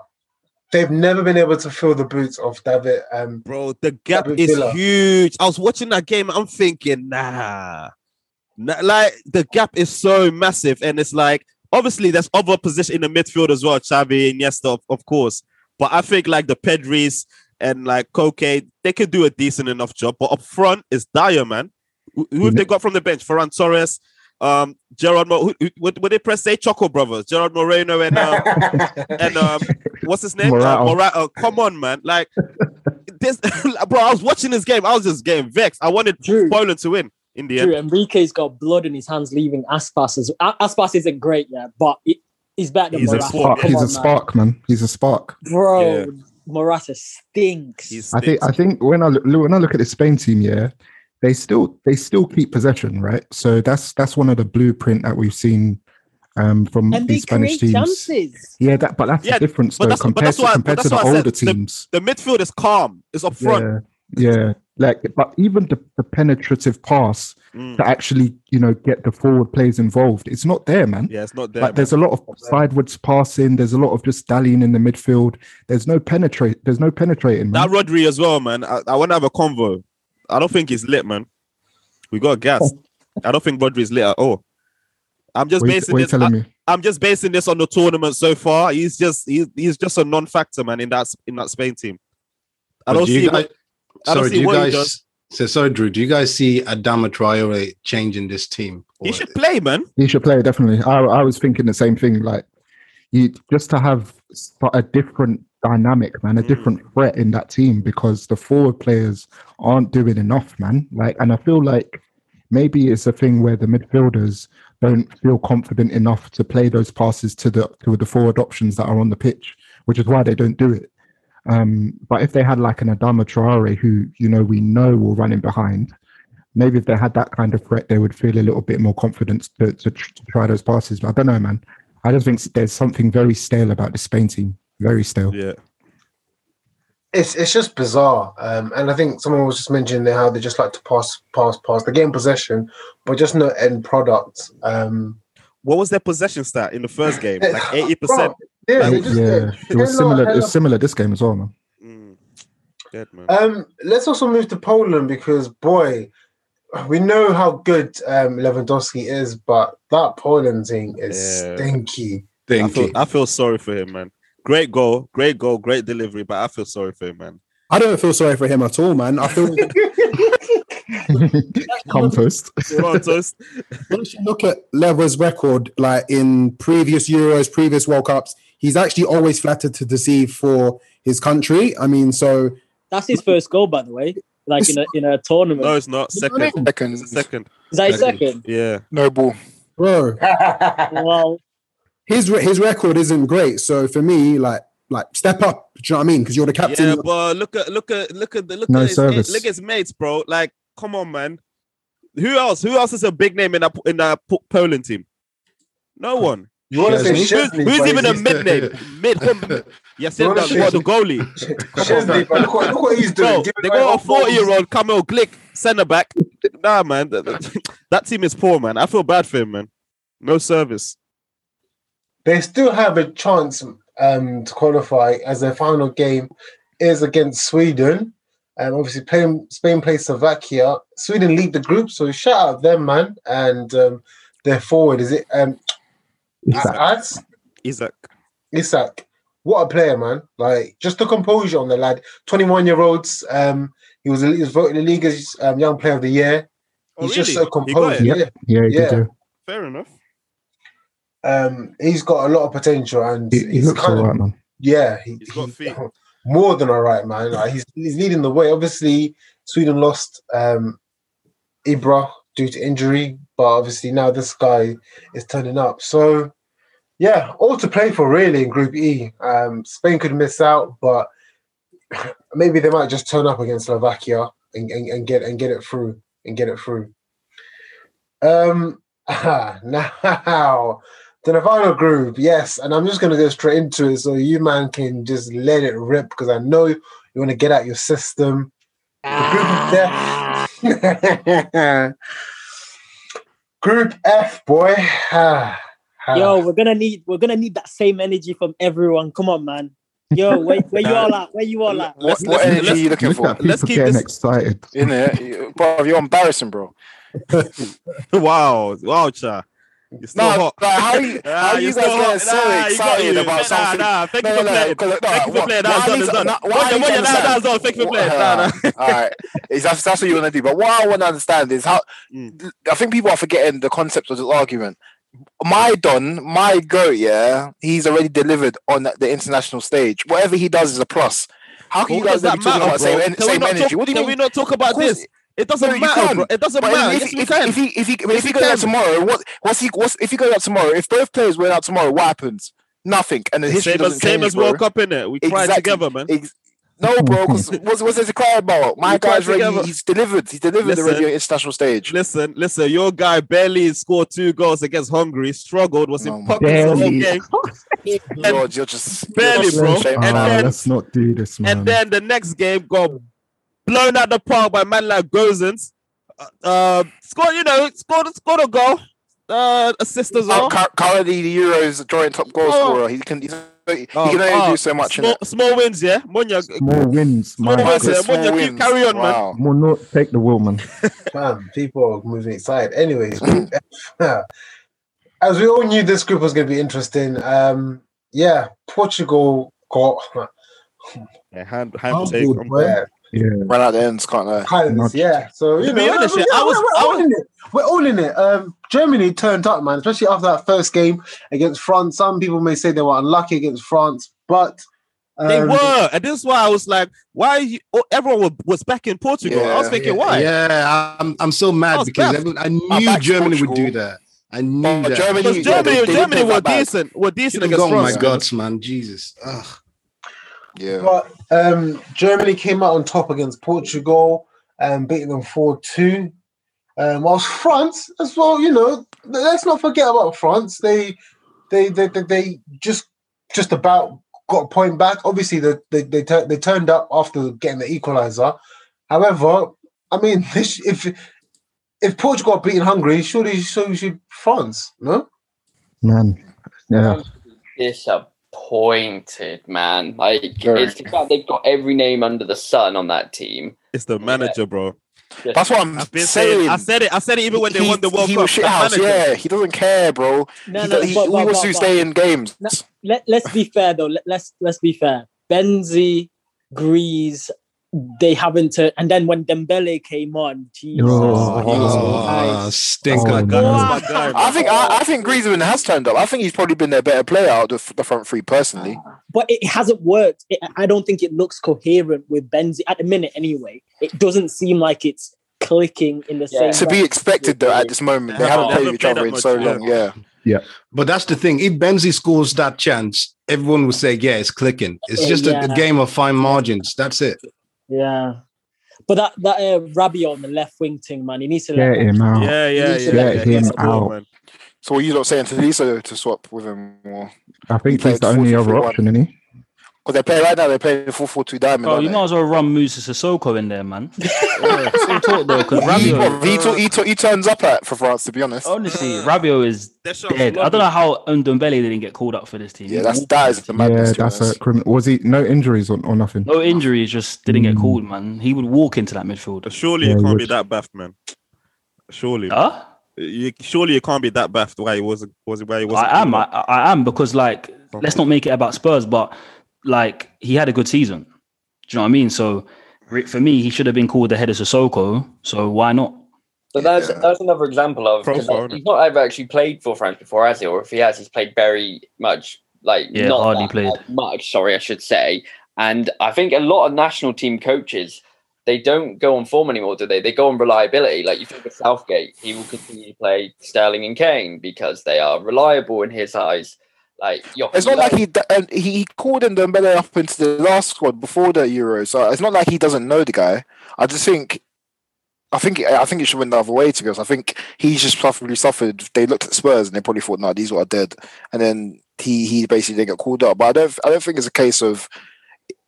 they've never been able to fill the boots of David. Um, Bro, the gap David is Villa. huge. I was watching that game. I'm thinking, nah, nah, like the gap is so massive, and it's like obviously there's other position in the midfield as well. Xavi, Iniesta, of, of course, but I think like the Pedris and like Koke, they could do a decent enough job. But up front is dire, man. Who, who have they got from the bench? Ferran Torres, um, Gerard. Mo- who, who, what they press say? Choco brothers, Gerard Moreno and um, and um, what's his name? Morata. Uh, Morata. Come on, man! Like this, bro. I was watching this game. I was just getting vexed. I wanted Drew. Poland to win in the end. Enrique's got blood in his hands leaving Aspas. As, Aspas isn't great yet, but he- he's better than He's a Morata. spark. Come He's a on, man. spark, man. He's a spark. Bro, Yeah. Morata stinks. He's I think I think when I look when I look at the Spain team, yeah, they still they still keep possession, right? So that's that's one of the blueprint that we've seen um, from and they these Spanish create teams. chances. Yeah, that but that's Yeah, the difference though compared to compared to the that's why said older the- teams. the midfield is calm. It's up front. Yeah, yeah. Like, but even the, the penetrative pass Mm. to actually, you know, get the forward players involved, it's not there, man. Yeah, it's not there. like, man. there's a lot of sideways passing. There's a lot of just dallying in the midfield. There's no penetrate. There's no penetrating, man. That Rodri as well, man. I, I want to have a convo. I don't think he's lit, man. We got a gas. I don't think Rodri's lit at all. I'm just What basing you this. I? I'm just basing this on the tournament so far. He's just he's, he's just a non-factor, man, in that in that Spain team. I But don't do see. guys, what, I don't sorry, do you what he does. guys? So sorry, Drew. Do you guys see Adama Traore changing this team? He should play, man. He should play definitely. I, I was thinking the same thing. Like you just to have a different dynamic, man, a Mm. different threat in that team because the forward players aren't doing enough, man. Like, and I feel like maybe it's a thing where the midfielders don't feel confident enough to play those passes to the to the forward options that are on the pitch, which is why they don't do it. Um, but if they had like an Adama Traore who you know we know will run in behind, maybe if they had that kind of threat, they would feel a little bit more confidence to, to, to try those passes. But I don't know, man. I just think there's something very stale about the Spain team. Very stale. Yeah. it's it's just bizarre. Um, and I think someone was just mentioning there how they just like to pass, pass, pass. They get in possession, but just no end product. Um, What was their possession stat in the first game? Like eighty Bro, percent. Yeah, they It- just, yeah, yeah. it was similar. hella- It's similar this game as well, man. Mm. Dead man. Um, let's also move to Poland because boy, we know how good um, Lewandowski is, but that Poland thing is Yeah. stinky. I feel. I feel sorry for him, man. Great goal, great goal, great delivery, but I feel sorry for him, man. I don't feel sorry for him at all, man. I feel Compost. Go on, Toast. once you look at Lewa's record, like in previous Euros, previous World Cups, he's actually always flattered to deceive for his country. I mean, so That's his first goal, by the way. Like in a in a tournament. No, it's not. You know I Second. mean? Second. It's second. Is that his second? Yeah. No ball. bro, Well, his re- his record isn't great. So for me, like like step up. Do you know what I mean? Because you're the captain. Yeah, but look at look at look at the look No at his, service. look at his mates, bro. Like, come on, man. Who else? Who else is a big name in that in that Poland team? No one. You want to say Who's, who's even a mid name? Mid. Yes, You wanna that's say what the goalie. But look what, look what he's doing. Bro, they got a 40 year old Kamil Glik centre back. Nah, man. That, that- that team is poor, man. I feel bad for him, man. No service. They still have a chance um, to qualify as their final game is against Sweden. Um, obviously, playing, Spain plays Slovakia. Sweden lead the group, so shout out them, man. And um, their forward is it um, Isak. Az? Isaac. Isak. What a player, man! Like just the composure on the lad. Twenty-one year olds. Um, he was he was voted the league as um, young player of the year. Oh, He's just so composed. it? Yeah, Yep. Yeah, he Yeah. did do. Fair enough. um, he's got a lot of potential, and He, he he's looks kind all of man. yeah, he, He's got he- feet. more than all right, man. Like he's he's leading the way. Obviously, Sweden lost um, Ibra due to injury, but obviously now this guy is turning up. So yeah, all to play for really in Group E. Um, Spain could miss out, but maybe they might just turn up against Slovakia and, and, and get and get it through and get it through. Um, now the final group, yes, and I'm just gonna go straight into it so you man can just let it rip because I know you want to get out your system. The group of death. group F, boy. Yo, we're gonna need we're gonna need that same energy from everyone. Come on, man. Yo, where, where you all at? Where you all at? What, what energy are you looking for? Let's keep getting this- excited. In there, bro. You're embarrassing, bro. wow. Wow, cha. You're still No, hot. like, how you Ah, how you you're guys getting so Nah, excited about Nah, something? Nah, thank No, you for no, playing. no, Thank you for playing. That's done. need done. What what I you- need what to you- nah, understand- That's done. Thank you for playing. Nah, nah. All right, that's that's what you want to do. But what I want to understand is how Mm. I think people are forgetting the concept of this argument. My Don, my goat, yeah, he's already delivered on the the international stage. Whatever he does is a plus. How can you guys be talking matter, about same, bro? en- Can same energy? talk- what do you Can mean? we not talk about this? It doesn't No, matter, bro. It doesn't But matter. if, Yes, we if, can. if he if he if Yes, he we goes out tomorrow, what what's he what's if he goes out tomorrow? If both players went out tomorrow, what happens? Nothing, and the history Same doesn't as same as bro. World Cup in it. We cried together, man. Ex- no, bro, because what's what's there to cry about? My We guy's ready. together. He's delivered. He's delivered Listen. already on international stage. Listen, listen. Your guy barely scored two goals against Hungary. Struggled. Was Oh in my pockets the whole game. Lord, you're just Barely, you're just bro. shame- And Ah, then- let's not do this, man. And then the next game got blown out the park by man like Gosens. Uh, uh, scored, you know, scored, scored a goal. Uh, assist as Oh, well. cur- currently the Euros joint top goal Oh. scorer. He can he's, he Oh, can only oh, do so much. Small, small wins, yeah. Munya, Small wins, small man. wins, yeah. Small Munya, keep wins. carry on, man. Wow. More not take the wheel, man. Man, people are moving inside. Anyways, as we all knew this group was going to be interesting. Um, yeah, Portugal got Yeah, hand, hand Oh, take. Good, boy. yeah, Yeah. Ran out the ends, can't lie. kind of, yeah. So you To be know, honest, we're, yeah, I was- we're, I all in it. We're all in it. Um, Germany turned up, man, especially after that first game against France. Some people may say they were unlucky against France, but um, They were, and this is why I was like, "Why you, oh, everyone was, was back in Portugal?" I was thinking, yeah, "Why?" Yeah, I'm I'm so mad was because everyone, I I'm knew back to Germany would do that. I knew But that. Germany- Because Yeah, Germany, they- they Germany were that bad. decent, were decent Should've against gone, my God, man, Jesus. Ugh. Yeah. But um, Germany came out on top against Portugal and beating them 4 2. Um, whilst France, as well, you know, let's not forget about France. They they they, they, they just just about got a point back. Obviously, they they they, tur- they turned up after getting the equalizer. However, I mean, this, if if Portugal are beating Hungary, surely so should France, no? Man. Yeah. It's a disappointed, man. Mm. Like Very. it's the fact they've got every name under the sun on that team. It's the manager, bro. That's what I'm saying. saying. I said it. I said it even when they won the World he Cup. was shit The yeah. He doesn't care, bro. No, he no, he, but- he but- wants but- to stay in games. No, let let's be fair though. Let, let's let's be fair. Benzi, Grease, they haven't. turned and then when Dembele came on, Jesus Oh, Christ. Oh, stinker. Oh, God, no. that's my guy, I think I, I think Griezmann has turned up. I think he's probably been their better player out of the, the front three personally. but it hasn't worked. It, I don't think it looks coherent with Benzi at the minute. Anyway, it doesn't seem like it's clicking in the Yeah. same. To be expected though at this moment, they They haven't haven't played each other in so long. Yeah, Yeah. But that's the thing. If Benzi scores that chance, everyone will say, "Yeah, it's clicking." It's Yeah, just a, a game of fine margins. That's it. Yeah, but that that uh, Rabiot on the left wing thing, man, he needs to Get let him out. Yeah, yeah, Get yeah. yeah. him He's out. man. So what you not saying to Lisa to swap with him? Or I think He he's the only other option, isn't he? Because they play right now, they're playing four four two diamond. Bro, aren't you they? might as well run Moussa Sissoko in there, man. Still talk though, because he, Rabiot. he, tu- he, he turns up at for France. To be honest, Honestly, Rabiot is dead. I don't know how Ndombele didn't get called up for this team. yeah, that's that is the madness. Yeah, that's a criminal. Was he no injuries or, or nothing? no injuries, just didn't get Mm. called, man. He would walk into that midfield. Surely Yeah, you can't be that baffed, man. Surely, Huh? you, surely you can't be that baffed. Why he wasn't? Was it why he wasn't? I am. I. I am because like let's not make it about Spurs, but like he had a good season. Do you know what I mean? So for me, he should have been called the head of Sissoko. So why not? But that's Yeah. that's another example of 'cause Profile, he's not ever actually played for France before, has he? Or if he has, he's played very much like Yeah, not hardly that played. much. Sorry, I should say. And I think a lot of national team coaches they don't go on form anymore, do they? They go on reliability. Like you think of Southgate, he will continue to play Sterling and Kane because they are reliable in his eyes. Like It's not like he d- and he he called him Dembele up into the last squad before the Euro, so it's not like he doesn't know the guy. I just think, I think, I think it should went the other way to be honest. I think he's just probably suffered. They looked at Spurs and they probably thought, "No, these are dead," and then he he basically didn't get called up. But I don't I don't think it's a case of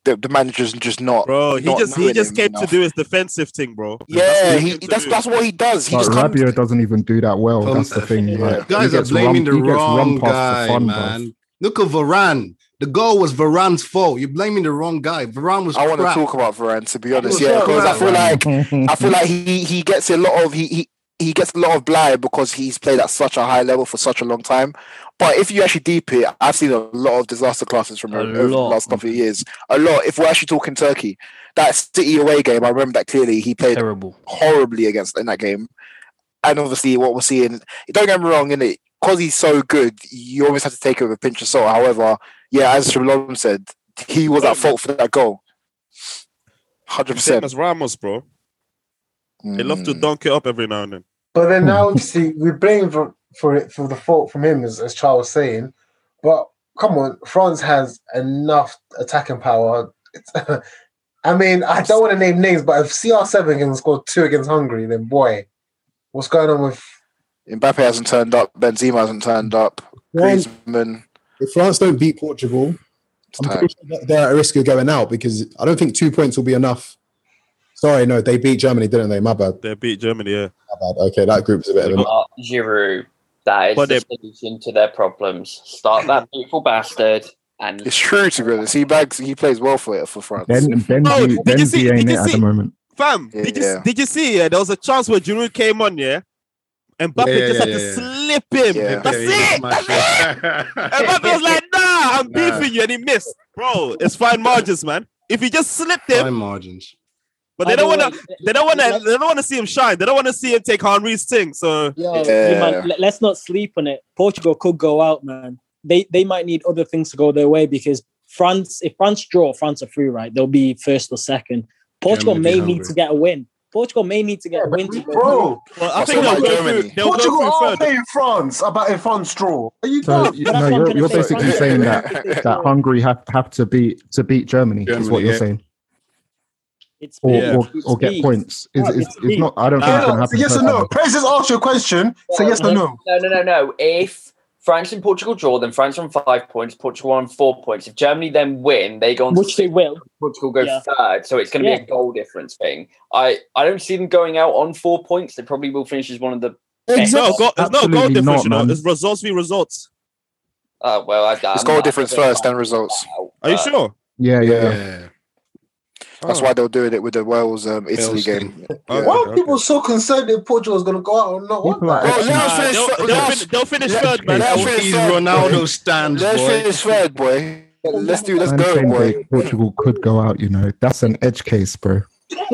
the, the manager's just not. Bro, he not just he just him came to do his defensive thing, bro. Yeah, what he, came to that's do. that's what he does. He But just comes. Rabiot doesn't even do that well. Um, That's the thing. yeah. Like, Guys are blaming run- the wrong past guy, fun, bruv. man. Look at Varane. The goal was Varane's fault. You're blaming the wrong guy. Varane was I want to crap. talk about Varane to be honest. Yeah, so because I feel man. like I feel like he he gets a lot of he he, he gets a lot of blind because he's played at such a high level for such a long time. But if you actually deep it, I've seen a lot of disaster classes from A him over the last couple of years. A lot. If we're actually talking Turkey, that City away game, I remember that clearly. He played Terrible. horribly against in that game. And obviously, what we're seeing, don't get me wrong, in it because he's so good, you always have to take it with a pinch of salt. However, yeah, as Shalom said, he was at fault for that goal. Hundred Same percent. as Ramos, bro. They love to hmm. dunk it up every now and then. But then now, see, we blame for, for it for the fault from him, as, as Charles was saying. But come on, France has enough attacking power. I mean, I don't want to name names, but if CR7 can score two against Hungary, then boy, what's going on with? Mbappe hasn't turned up. Benzema hasn't turned up. Griezmann. If France don't beat Portugal, I'm pretty sure they're at risk of going out because I don't think two points will be enough. Sorry, no, they beat Germany, didn't they? My bad. They beat Germany, yeah. My bad. Okay, that group's a bit of a. Giroud, that is But the they- solution to their problems. Start that beautiful bastard and It's true to be honest. He bags. He plays well for it for France. Ben, Benji, Oh, did you see- ain't did it you at the moment. Fam, did you Yeah. did you see? Yeah, there was a chance where Giroud came on, yeah, and Mbappe Yeah, yeah, just had yeah, to yeah. slip him. Yeah. That's it. That's it. And Mbappe was like, "Nah, I'm Nah. beefing you," and he missed. Bro, it's fine margins, man. If he just slipped him, Fine margins. But they don't the want to. way, They don't want to. let- They don't want to see him shine. They don't want to see him take Henry's thing. So Yo, Yeah. man, let, us not sleep on it. Portugal could go out, man. They they might need other things to go their way because France, if France draw, France are through, right? They'll be first or second. Portugal Germany may need to get a win. Portugal may need to get a win to go Bro, well, I think what they'll go Germany. through. They'll Portugal go are through third. playing France about a France draw. Are you So you, no, you're, you're say. basically France- saying that that Hungary have, have to beat to beat Germany, is what you're yeah. saying, It's or, Yeah. or, or get points. Is No, it's, it's it's not. I don't think it's going to no, happen. yes or no? Prez has asked you a question. Say yes or no. No, no, no, no. If France and Portugal draw, then France are on five points, Portugal on four points. If Germany then win, they go on to which they will. Portugal go Yeah. third. So it's going to Yeah. be a goal difference thing. I, I don't see them going out on four points. They probably will finish as one of the No, best. go, there's no goal Absolutely difference. not, you know, it's results be results. Uh, well, I, It's goal difference first, then results. Are you Uh, sure? Yeah, yeah, yeah. Yeah. That's why they're doing it with the Wales um, Italy game. thing. Okay, Why are okay. people so concerned if Portugal is going to go out or not? What People the are hell? Bro, let us Nah, finish they'll, they'll, fin- they'll finish let- third, man. let us They'll- finish third, Ronaldo boy. stands, Let's boy. finish third, boy. Let's do. Let's go, boy. that Portugal could go out, you know. That's an edge case, bro.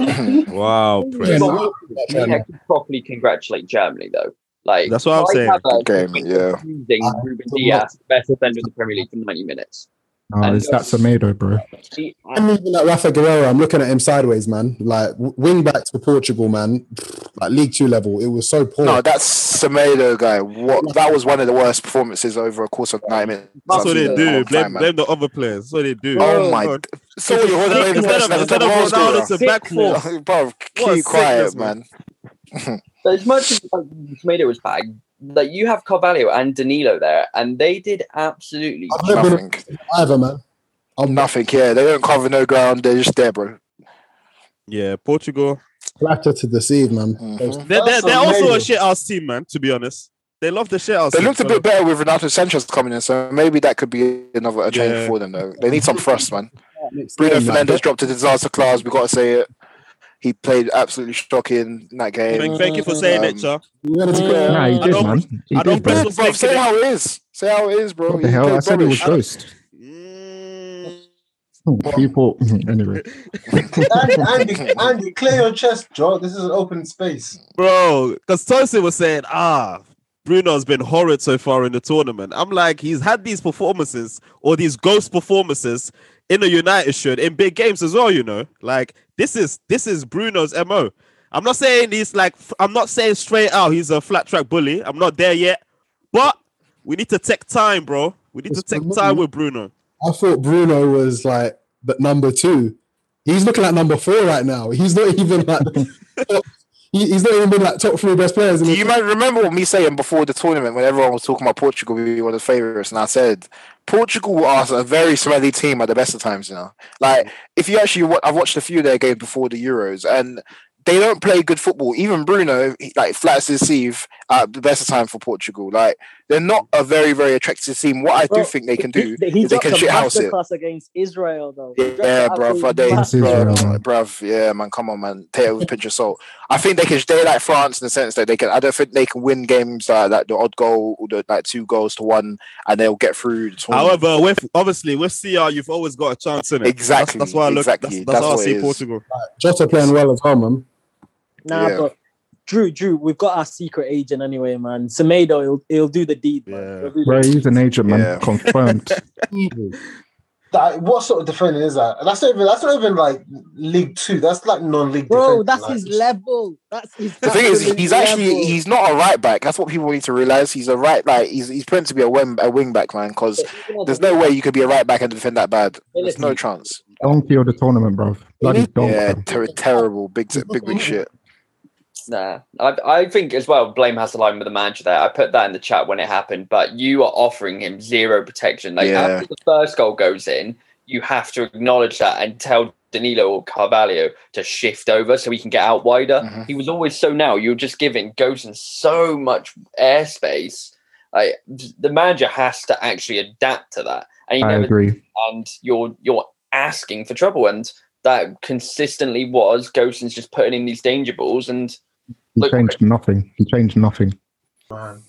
Wow, Prince. We have to properly congratulate Germany, though. Like That's what I'm saying. have Game, yeah. Using Ruben Dias, best defender in the Premier League for 90 minutes. No, And it's that Semedo, bro. He- I'm looking at Rafa Guerreiro. I'm looking at him sideways, man. Like wing backs for Portugal, man. Like League Two level, it was so poor. No, that's Semedo guy. What that was one of the worst performances over a course of nine minutes. That's I've what they in a long do. Blame, time, blame the other players. That's what they do. Oh my! God. So you're holding the Instead person of, instead of. Ronaldo to back four. Bro, keep quiet, sickness, man. But as much as uh, like, Tomato was bad, like you have Carvalho and Danilo there, and they did absolutely I've never Nothing. either, man. I'm Nothing. Yeah, they don't cover no ground. They're just there, bro. Yeah, Portugal. flatter to deceive, man. Mhm. They're, they're, That's they're also a amazing. shit house team, man. To be honest, they love the shit house. They team, looked a bit better with Renato Sanches coming in, so maybe that could be another a change Yeah. for them. Though they need some thrust, man. Bruno. Fernandes dropped a disaster class. We got to say it. He played absolutely shocking in that game. Thank, thank you for saying it, Um, Cha. You wanted to get- Nah, he I did, don't- man. He I don't did, bro. Bro, say how it is. Say how it is, bro. What the He hell? played I said he was ghost. Mm, People, anyway. Andy, Andy, Andy, clear your chest, Joe. This is an open space. Bro, because Tosin was saying, ah, Bruno's been horrid so far in the tournament. I'm like, he's had these performances or these ghost performances in a United shirt in big games as well, you know. Like this is this is Bruno's MO. I'm not saying he's like I'm not saying straight out he's a flat track bully. I'm not there yet. But we need to take time, bro. We need to take time with Bruno. I thought Bruno was like but number two. He's looking at number four right now. He's not even like top- he's not even been like top three best players. In Do you might remember what me saying before the tournament when everyone was talking about Portugal being one of the favourites, and I said Portugal are a very smelly team at the best of times. You know, like mm. if you actually, wa- I've watched a few of their games before the Euros, and they don't play good football. Even Bruno, he, like flatters his sleeve at the best of time for Portugal. Like they're not a very very attractive team. What I do Bro, think they can do He, he is they can a shit house it. against Israel, though. He Yeah, an bro, absolute they, That's bro, man. bruv, yeah, man, come on, man, take it with a pinch of salt. I think they can. They're like France in the sense that they can. I don't think they can win games like, like the odd goal, or the like two goals to one, and they'll get through. The tournament. However, with obviously with CR, you've always got a chance in it. Exactly, That's, that's why I look. exactly. That's, that's, That's how I what it see is. Portugal. Jota playing well as well, man. Nah, Yeah. but Drew, Drew, we've got our secret agent anyway, man. Semedo, he'll, he'll do the deed. Yeah. He'll do Bro, deed. he's an agent, man. Yeah. Confirmed. That, what sort of defending is that? That's not even. That's not even like League Two. That's like non-league. Bro, defending, that's like, his level. That's his. The thing is, absolute he's actually level. he's not a right back. That's what people need to realize. He's a right like he's he's meant to be a wing a wing back man. Because there's no way you could be a right back and defend that bad. There's no chance. Donkey of the tournament, bro. Bloody donkey. Yeah, ter- terrible, big big big shit. Nah, I, I think as well. Blame has to lie with the manager there. I put that in the chat when it happened, but you are offering him zero protection. Like Yeah. after the first goal goes in, you have to acknowledge that and tell Danilo or Carvalho to shift over so he can get out wider. Mhm. He was always so now. You're just giving Gosen so much airspace. Like the manager has to actually adapt to that, and he I never agree. and you're you're asking for trouble and that consistently was Gosen's just putting in these danger balls and He Look- changed nothing. He changed nothing. man.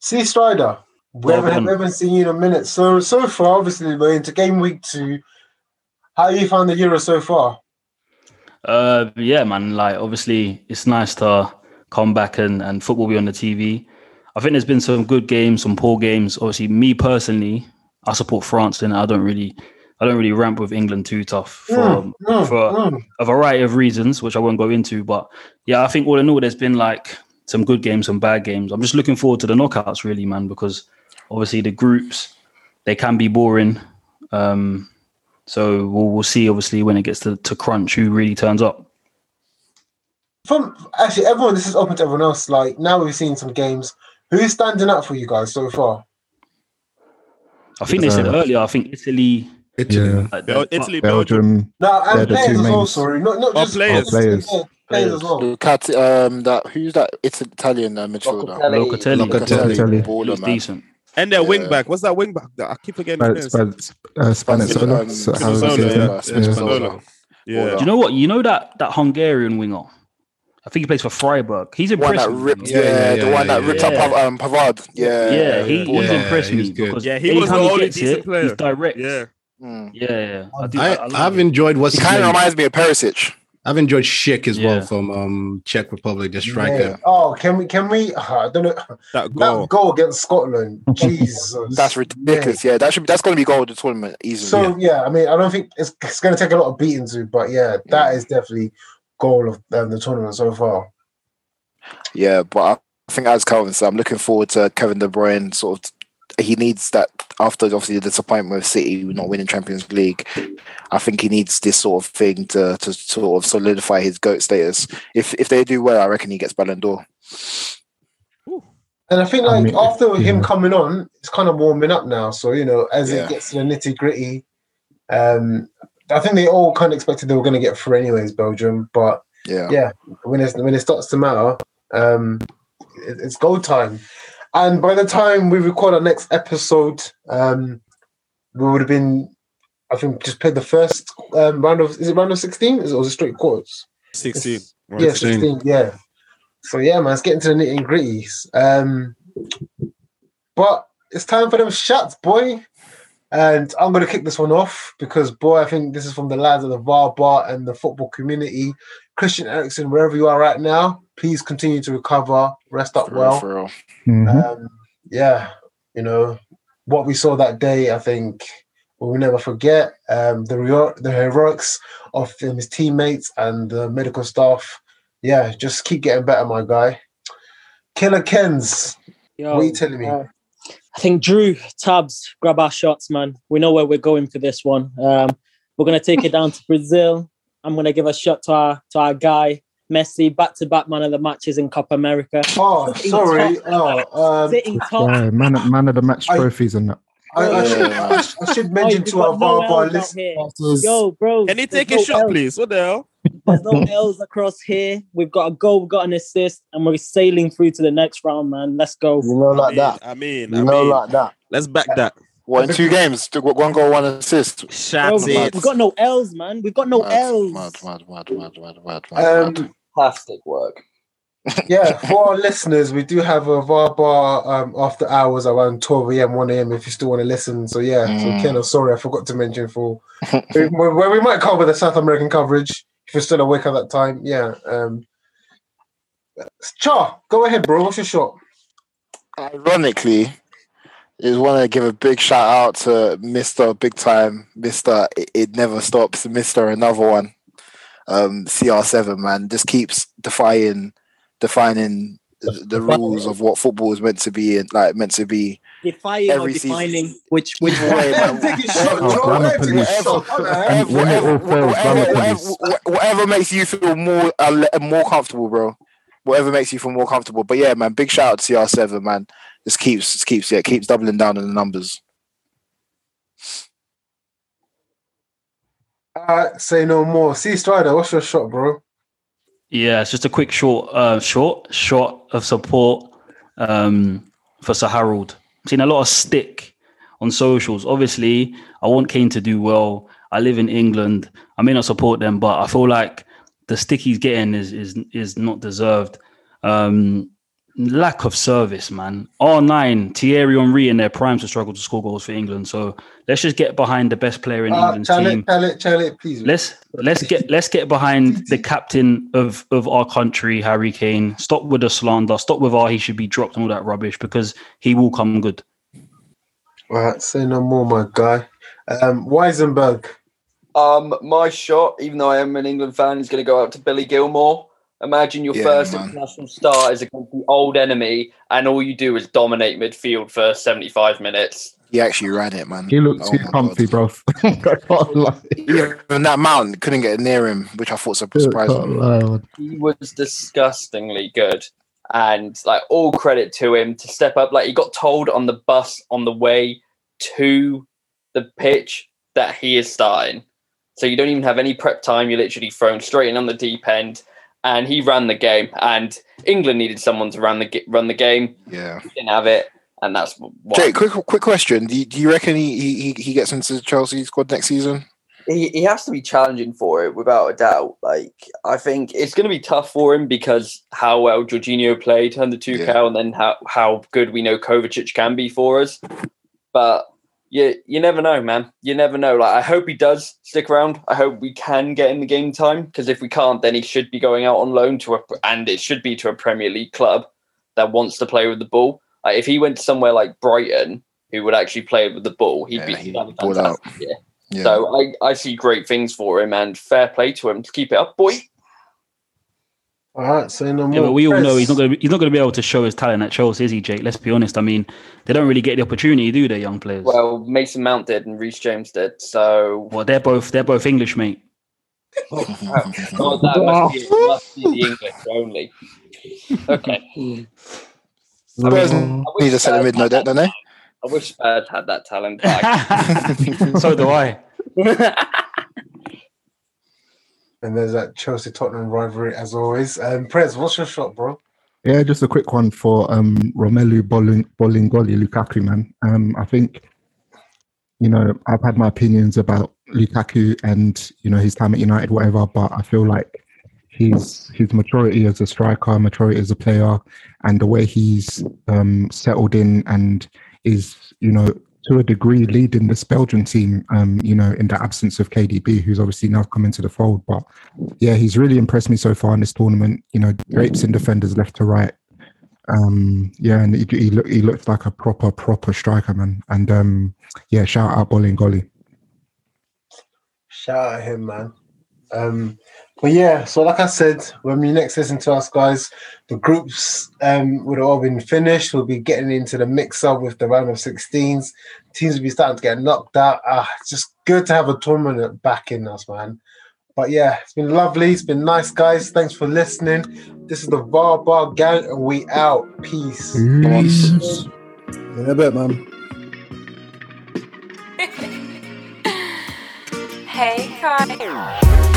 See Strider. We Well haven't, haven't seen you in a minute. So so far, obviously, we're into game week two. How you found the Euro so far? Uh, yeah, man. Like, obviously, it's nice to come back and, and football be on the TV. I think there's been some good games, some poor games. Obviously, me personally, I support France, and I don't really, I don't really ramp with England too tough for Mm, mm, for mm. a variety of reasons, which I won't go into. But yeah, I think all in all, there's been like some good games, some bad games. I'm just looking forward to the knockouts, really, man, because obviously the groups they can be boring. Um, so we'll, we'll see, obviously, when it gets to, to crunch, who really turns up. From actually, everyone. This is open to everyone else. Like now, we've seen some games. Who's standing out for you guys so far? I think they said Uh, earlier. I think Italy. Italy. Yeah. like, Bel- Italy, Belgium. Belgium. No, They're and players as well. Sorry, not not Oh, just players. Players. yeah, players as well. Lukat, um, that who's that? It's Italian uh, midfielder. Locatelli. Locatelli. Locatelli. Locatelli. Baller, He's decent. And their wing back. What's that wing back? I keep forgetting his Sp- Sp- uh, Spinazzola. Um, So how would you Spinazzola, say yeah. Yeah, Yeah. Spinazzola. Yeah. Do you know what? You know that that Hungarian winger. I think he plays for Freiburg. He's One impressed that ripped, Yeah, yeah, yeah, the yeah, one that yeah, ripped yeah. up um, Pavard. Yeah, Yeah, he, ball. he's Yeah, impressed he's me good. because Yeah, he was the only decent it, player. He's direct. Yeah. Mm. yeah, yeah. I do. I, I, like I've him. enjoyed what's kind of reminds me of Perisic. I've enjoyed Schick as Yeah. well from um Czech Republic, the Yeah. striker. Oh, can we? Can we? I don't know. That goal. That goal against Scotland, Jesus, That's ridiculous. Yeah, that should be, that's going to be goal of the tournament easily. So yeah, I mean, I don't think it's, it's going to take a lot of beating to, but yeah, that is definitely goal of um, the tournament so far. Yeah, but I think as Calvin said, I'm looking forward to Kevin De Bruyne. Sort of, he needs that after obviously the disappointment of City not winning Champions League. I think he needs this sort of thing to to sort of solidify his goat status. If if they do well, I reckon he gets Ballon d'Or. And I think I like mean, after him coming on, it's kind of warming up now. So you know, as Yeah. it gets to the nitty gritty, um, I think they all kind of expected they were going to get through anyways, Belgium. But Yeah, yeah, when it's when it starts to matter, um, it, it's go time. And by the time we record our next episode, um, we would have been, I think, just played the first um, round of. Is it round of sixteen? Is it, or was it straight quarters? 16. Yeah, 16, yeah. So yeah, man, it's getting to the nitty and gritties. Um, but it's time for them shots, boy. And I'm gonna kick this one off because boy, I think this is from the lads of the VAR bar and the football community. Christian Eriksen, wherever you are right now, please continue to recover, rest up for real, well. for real. Mhm. Um, yeah, you know what we saw that day. I think we will never forget um, the hero- the heroics of his teammates and the medical staff. Yeah, just keep getting better, my guy. Killer Kens, Yo, what are you telling me? uh, I think Drew Tabs grab our shots, man. We know where we're going for this one. Um, we're gonna take it down to Brazil. I'm gonna give a shot to our to our guy Messi, back to back man of the matches in Copa America. Oh, Sitting sorry. top, Oh, um, sitting top. Yeah, man, man of the match I- trophies and that. I, I, should, I, should Oh, mention you've to our got no VAR bar L's out listeners. Yo, bro. Can he there's take a shot, L's. please? What the hell? There's no L's across here. We've got a goal, we've got an assist, and we're sailing through to the next round, man. Let's go. You know, I like mean, that. I mean, You I know, mean, like that. let's back that. What in two games? One goal, one assist. Bro, Shots we've, it. we've got no L's, man. We've got no Mad, L's. mad, mad, mad, mad, mad, mad, mad. Um, Fantastic work. yeah, for our listeners, we do have a VAR bar um, after hours around 12 a.m., 1 a.m. if you still want to listen. So, yeah, Mm. so Ken, I'm sorry, I forgot to mention for where, where we might cover the South American coverage if you're still awake at that time. Yeah. Um, go ahead, bro. What's your shot? Ironically, is want to give a big shout out to Mister Big Time, Mister It, it Never Stops, Mister Another One, um, CR7 man, just keeps defying, defining the rules of what football is meant to be and like meant to be. Defying or Every season. defining which which Way, man. Take a shot, Joe. grammar Take a police. shot. What the hell? And when it all fails, grammar whatever, police. whatever, whatever makes you feel more uh, more comfortable, bro. Whatever makes you feel more comfortable. But yeah, man, big shout out to CR7, man. Just keeps just keeps yeah keeps doubling down on the numbers. Uh, say no more. See, Strider, what's your shot, bro? Yeah, it's just a quick short, uh, short shot of support um, for Sir Harold. Seen a lot of stick on socials. Obviously, I want Kane to do well. I live in England. I may not support them, but I feel like the stick he's getting is is is not deserved. Um, lack of service, man. R9, Thierry Henry in their prime to struggle to score goals for England. So let's just get behind the best player in Uh, England's challenge, team challenge, challenge, please. let's let's get let's get behind the captain of of our country, Harry Kane. Stop with the slander. Stop with our he should be dropped and all that rubbish because he will come good. All right, say no more, my guy. Um, Weisenberg. Um, my shot, even though I am an England fan, is going to go out to Billy Gilmour. Imagine your Yeah, first man. international start is against the old enemy, and all you do is dominate midfield for 75 minutes. He actually ran it, man. He looked Oh too my comfy, bro. I can't lie. Even that Mount couldn't get near him, which I thought was Can't me. lie, man. He was disgustingly good, and like all credit to him to step up. Like he got told on the bus on the way to the pitch that he is starting, so you don't even have any prep time. You're literally thrown straight in on the deep end, and he ran the game. And England needed someone to run the run the game. Yeah, He didn't have it. and that's what Jake, quick quick question: Do you, do you reckon he, he he gets into the Chelsea squad next season? he, he has to be challenging for it without a doubt. Like I think it's going to be tough for him because how well Jorginho played under Tuchel, and then how how good we know Kovacic can be for us. But you you never know, man. You never know. Like I hope he does stick around. I hope we can get in the game time because if we can't, then he should be going out on loan to a and it should be to a Premier League club that wants to play with the ball. Like if he went to somewhere like Brighton, who would actually play with the ball, he'd Yeah, be he'd that'd be ball out. Yeah. Yeah. So I, I see great things for him and fair play to him to keep it up, boy. All right, say no more. Yeah, but we all know he's not going to be, he's not going to be able to show his talent at Chelsea, is he, Jake? Let's be honest. I mean, they don't really get the opportunity, do they, young players? Well, Mason Mount did and Reece James did. So Well, they're both they're both English, mate. oh, that must be, must be the English only. Okay. Spurs I need wish to set a Spurs mid note, had don't they? I wish Spurs had that talent back. so do I. And there's that Chelsea Tottenham rivalry as always. Um, Prez, what's your shot, bro? Yeah, just a quick one for um, Romelu Bolin- Bolingoli Lukaku, man. Um, I think, you know, I've had my opinions about Lukaku and, you know, his time at United, whatever, but I feel like his his maturity as a striker, maturity as a player, and the way he's um, settled in and is, you know, to a degree leading this Belgian team, um, you know, in the absence of KDB, who's obviously now come into the fold. But yeah, he's really impressed me so far in this tournament. You know, drapes in defenders left to right. Um, yeah, and he, he, look, he looks like a proper, proper striker, man. And um, yeah, shout out Bolingoli. Shout out him, man. Um, but yeah, so like I said, when you next listen to us, guys, the groups um, would have all been finished. We'll be getting into the mix up with the round of 16s. Teams will be starting to get knocked out. Ah, it's just good to have a tournament back in us, man. But yeah, it's been lovely. It's been nice, guys. Thanks for listening. This is the VAR Bar Gang, and we out. Peace. Peace. In a bit, man. Hey, Kai.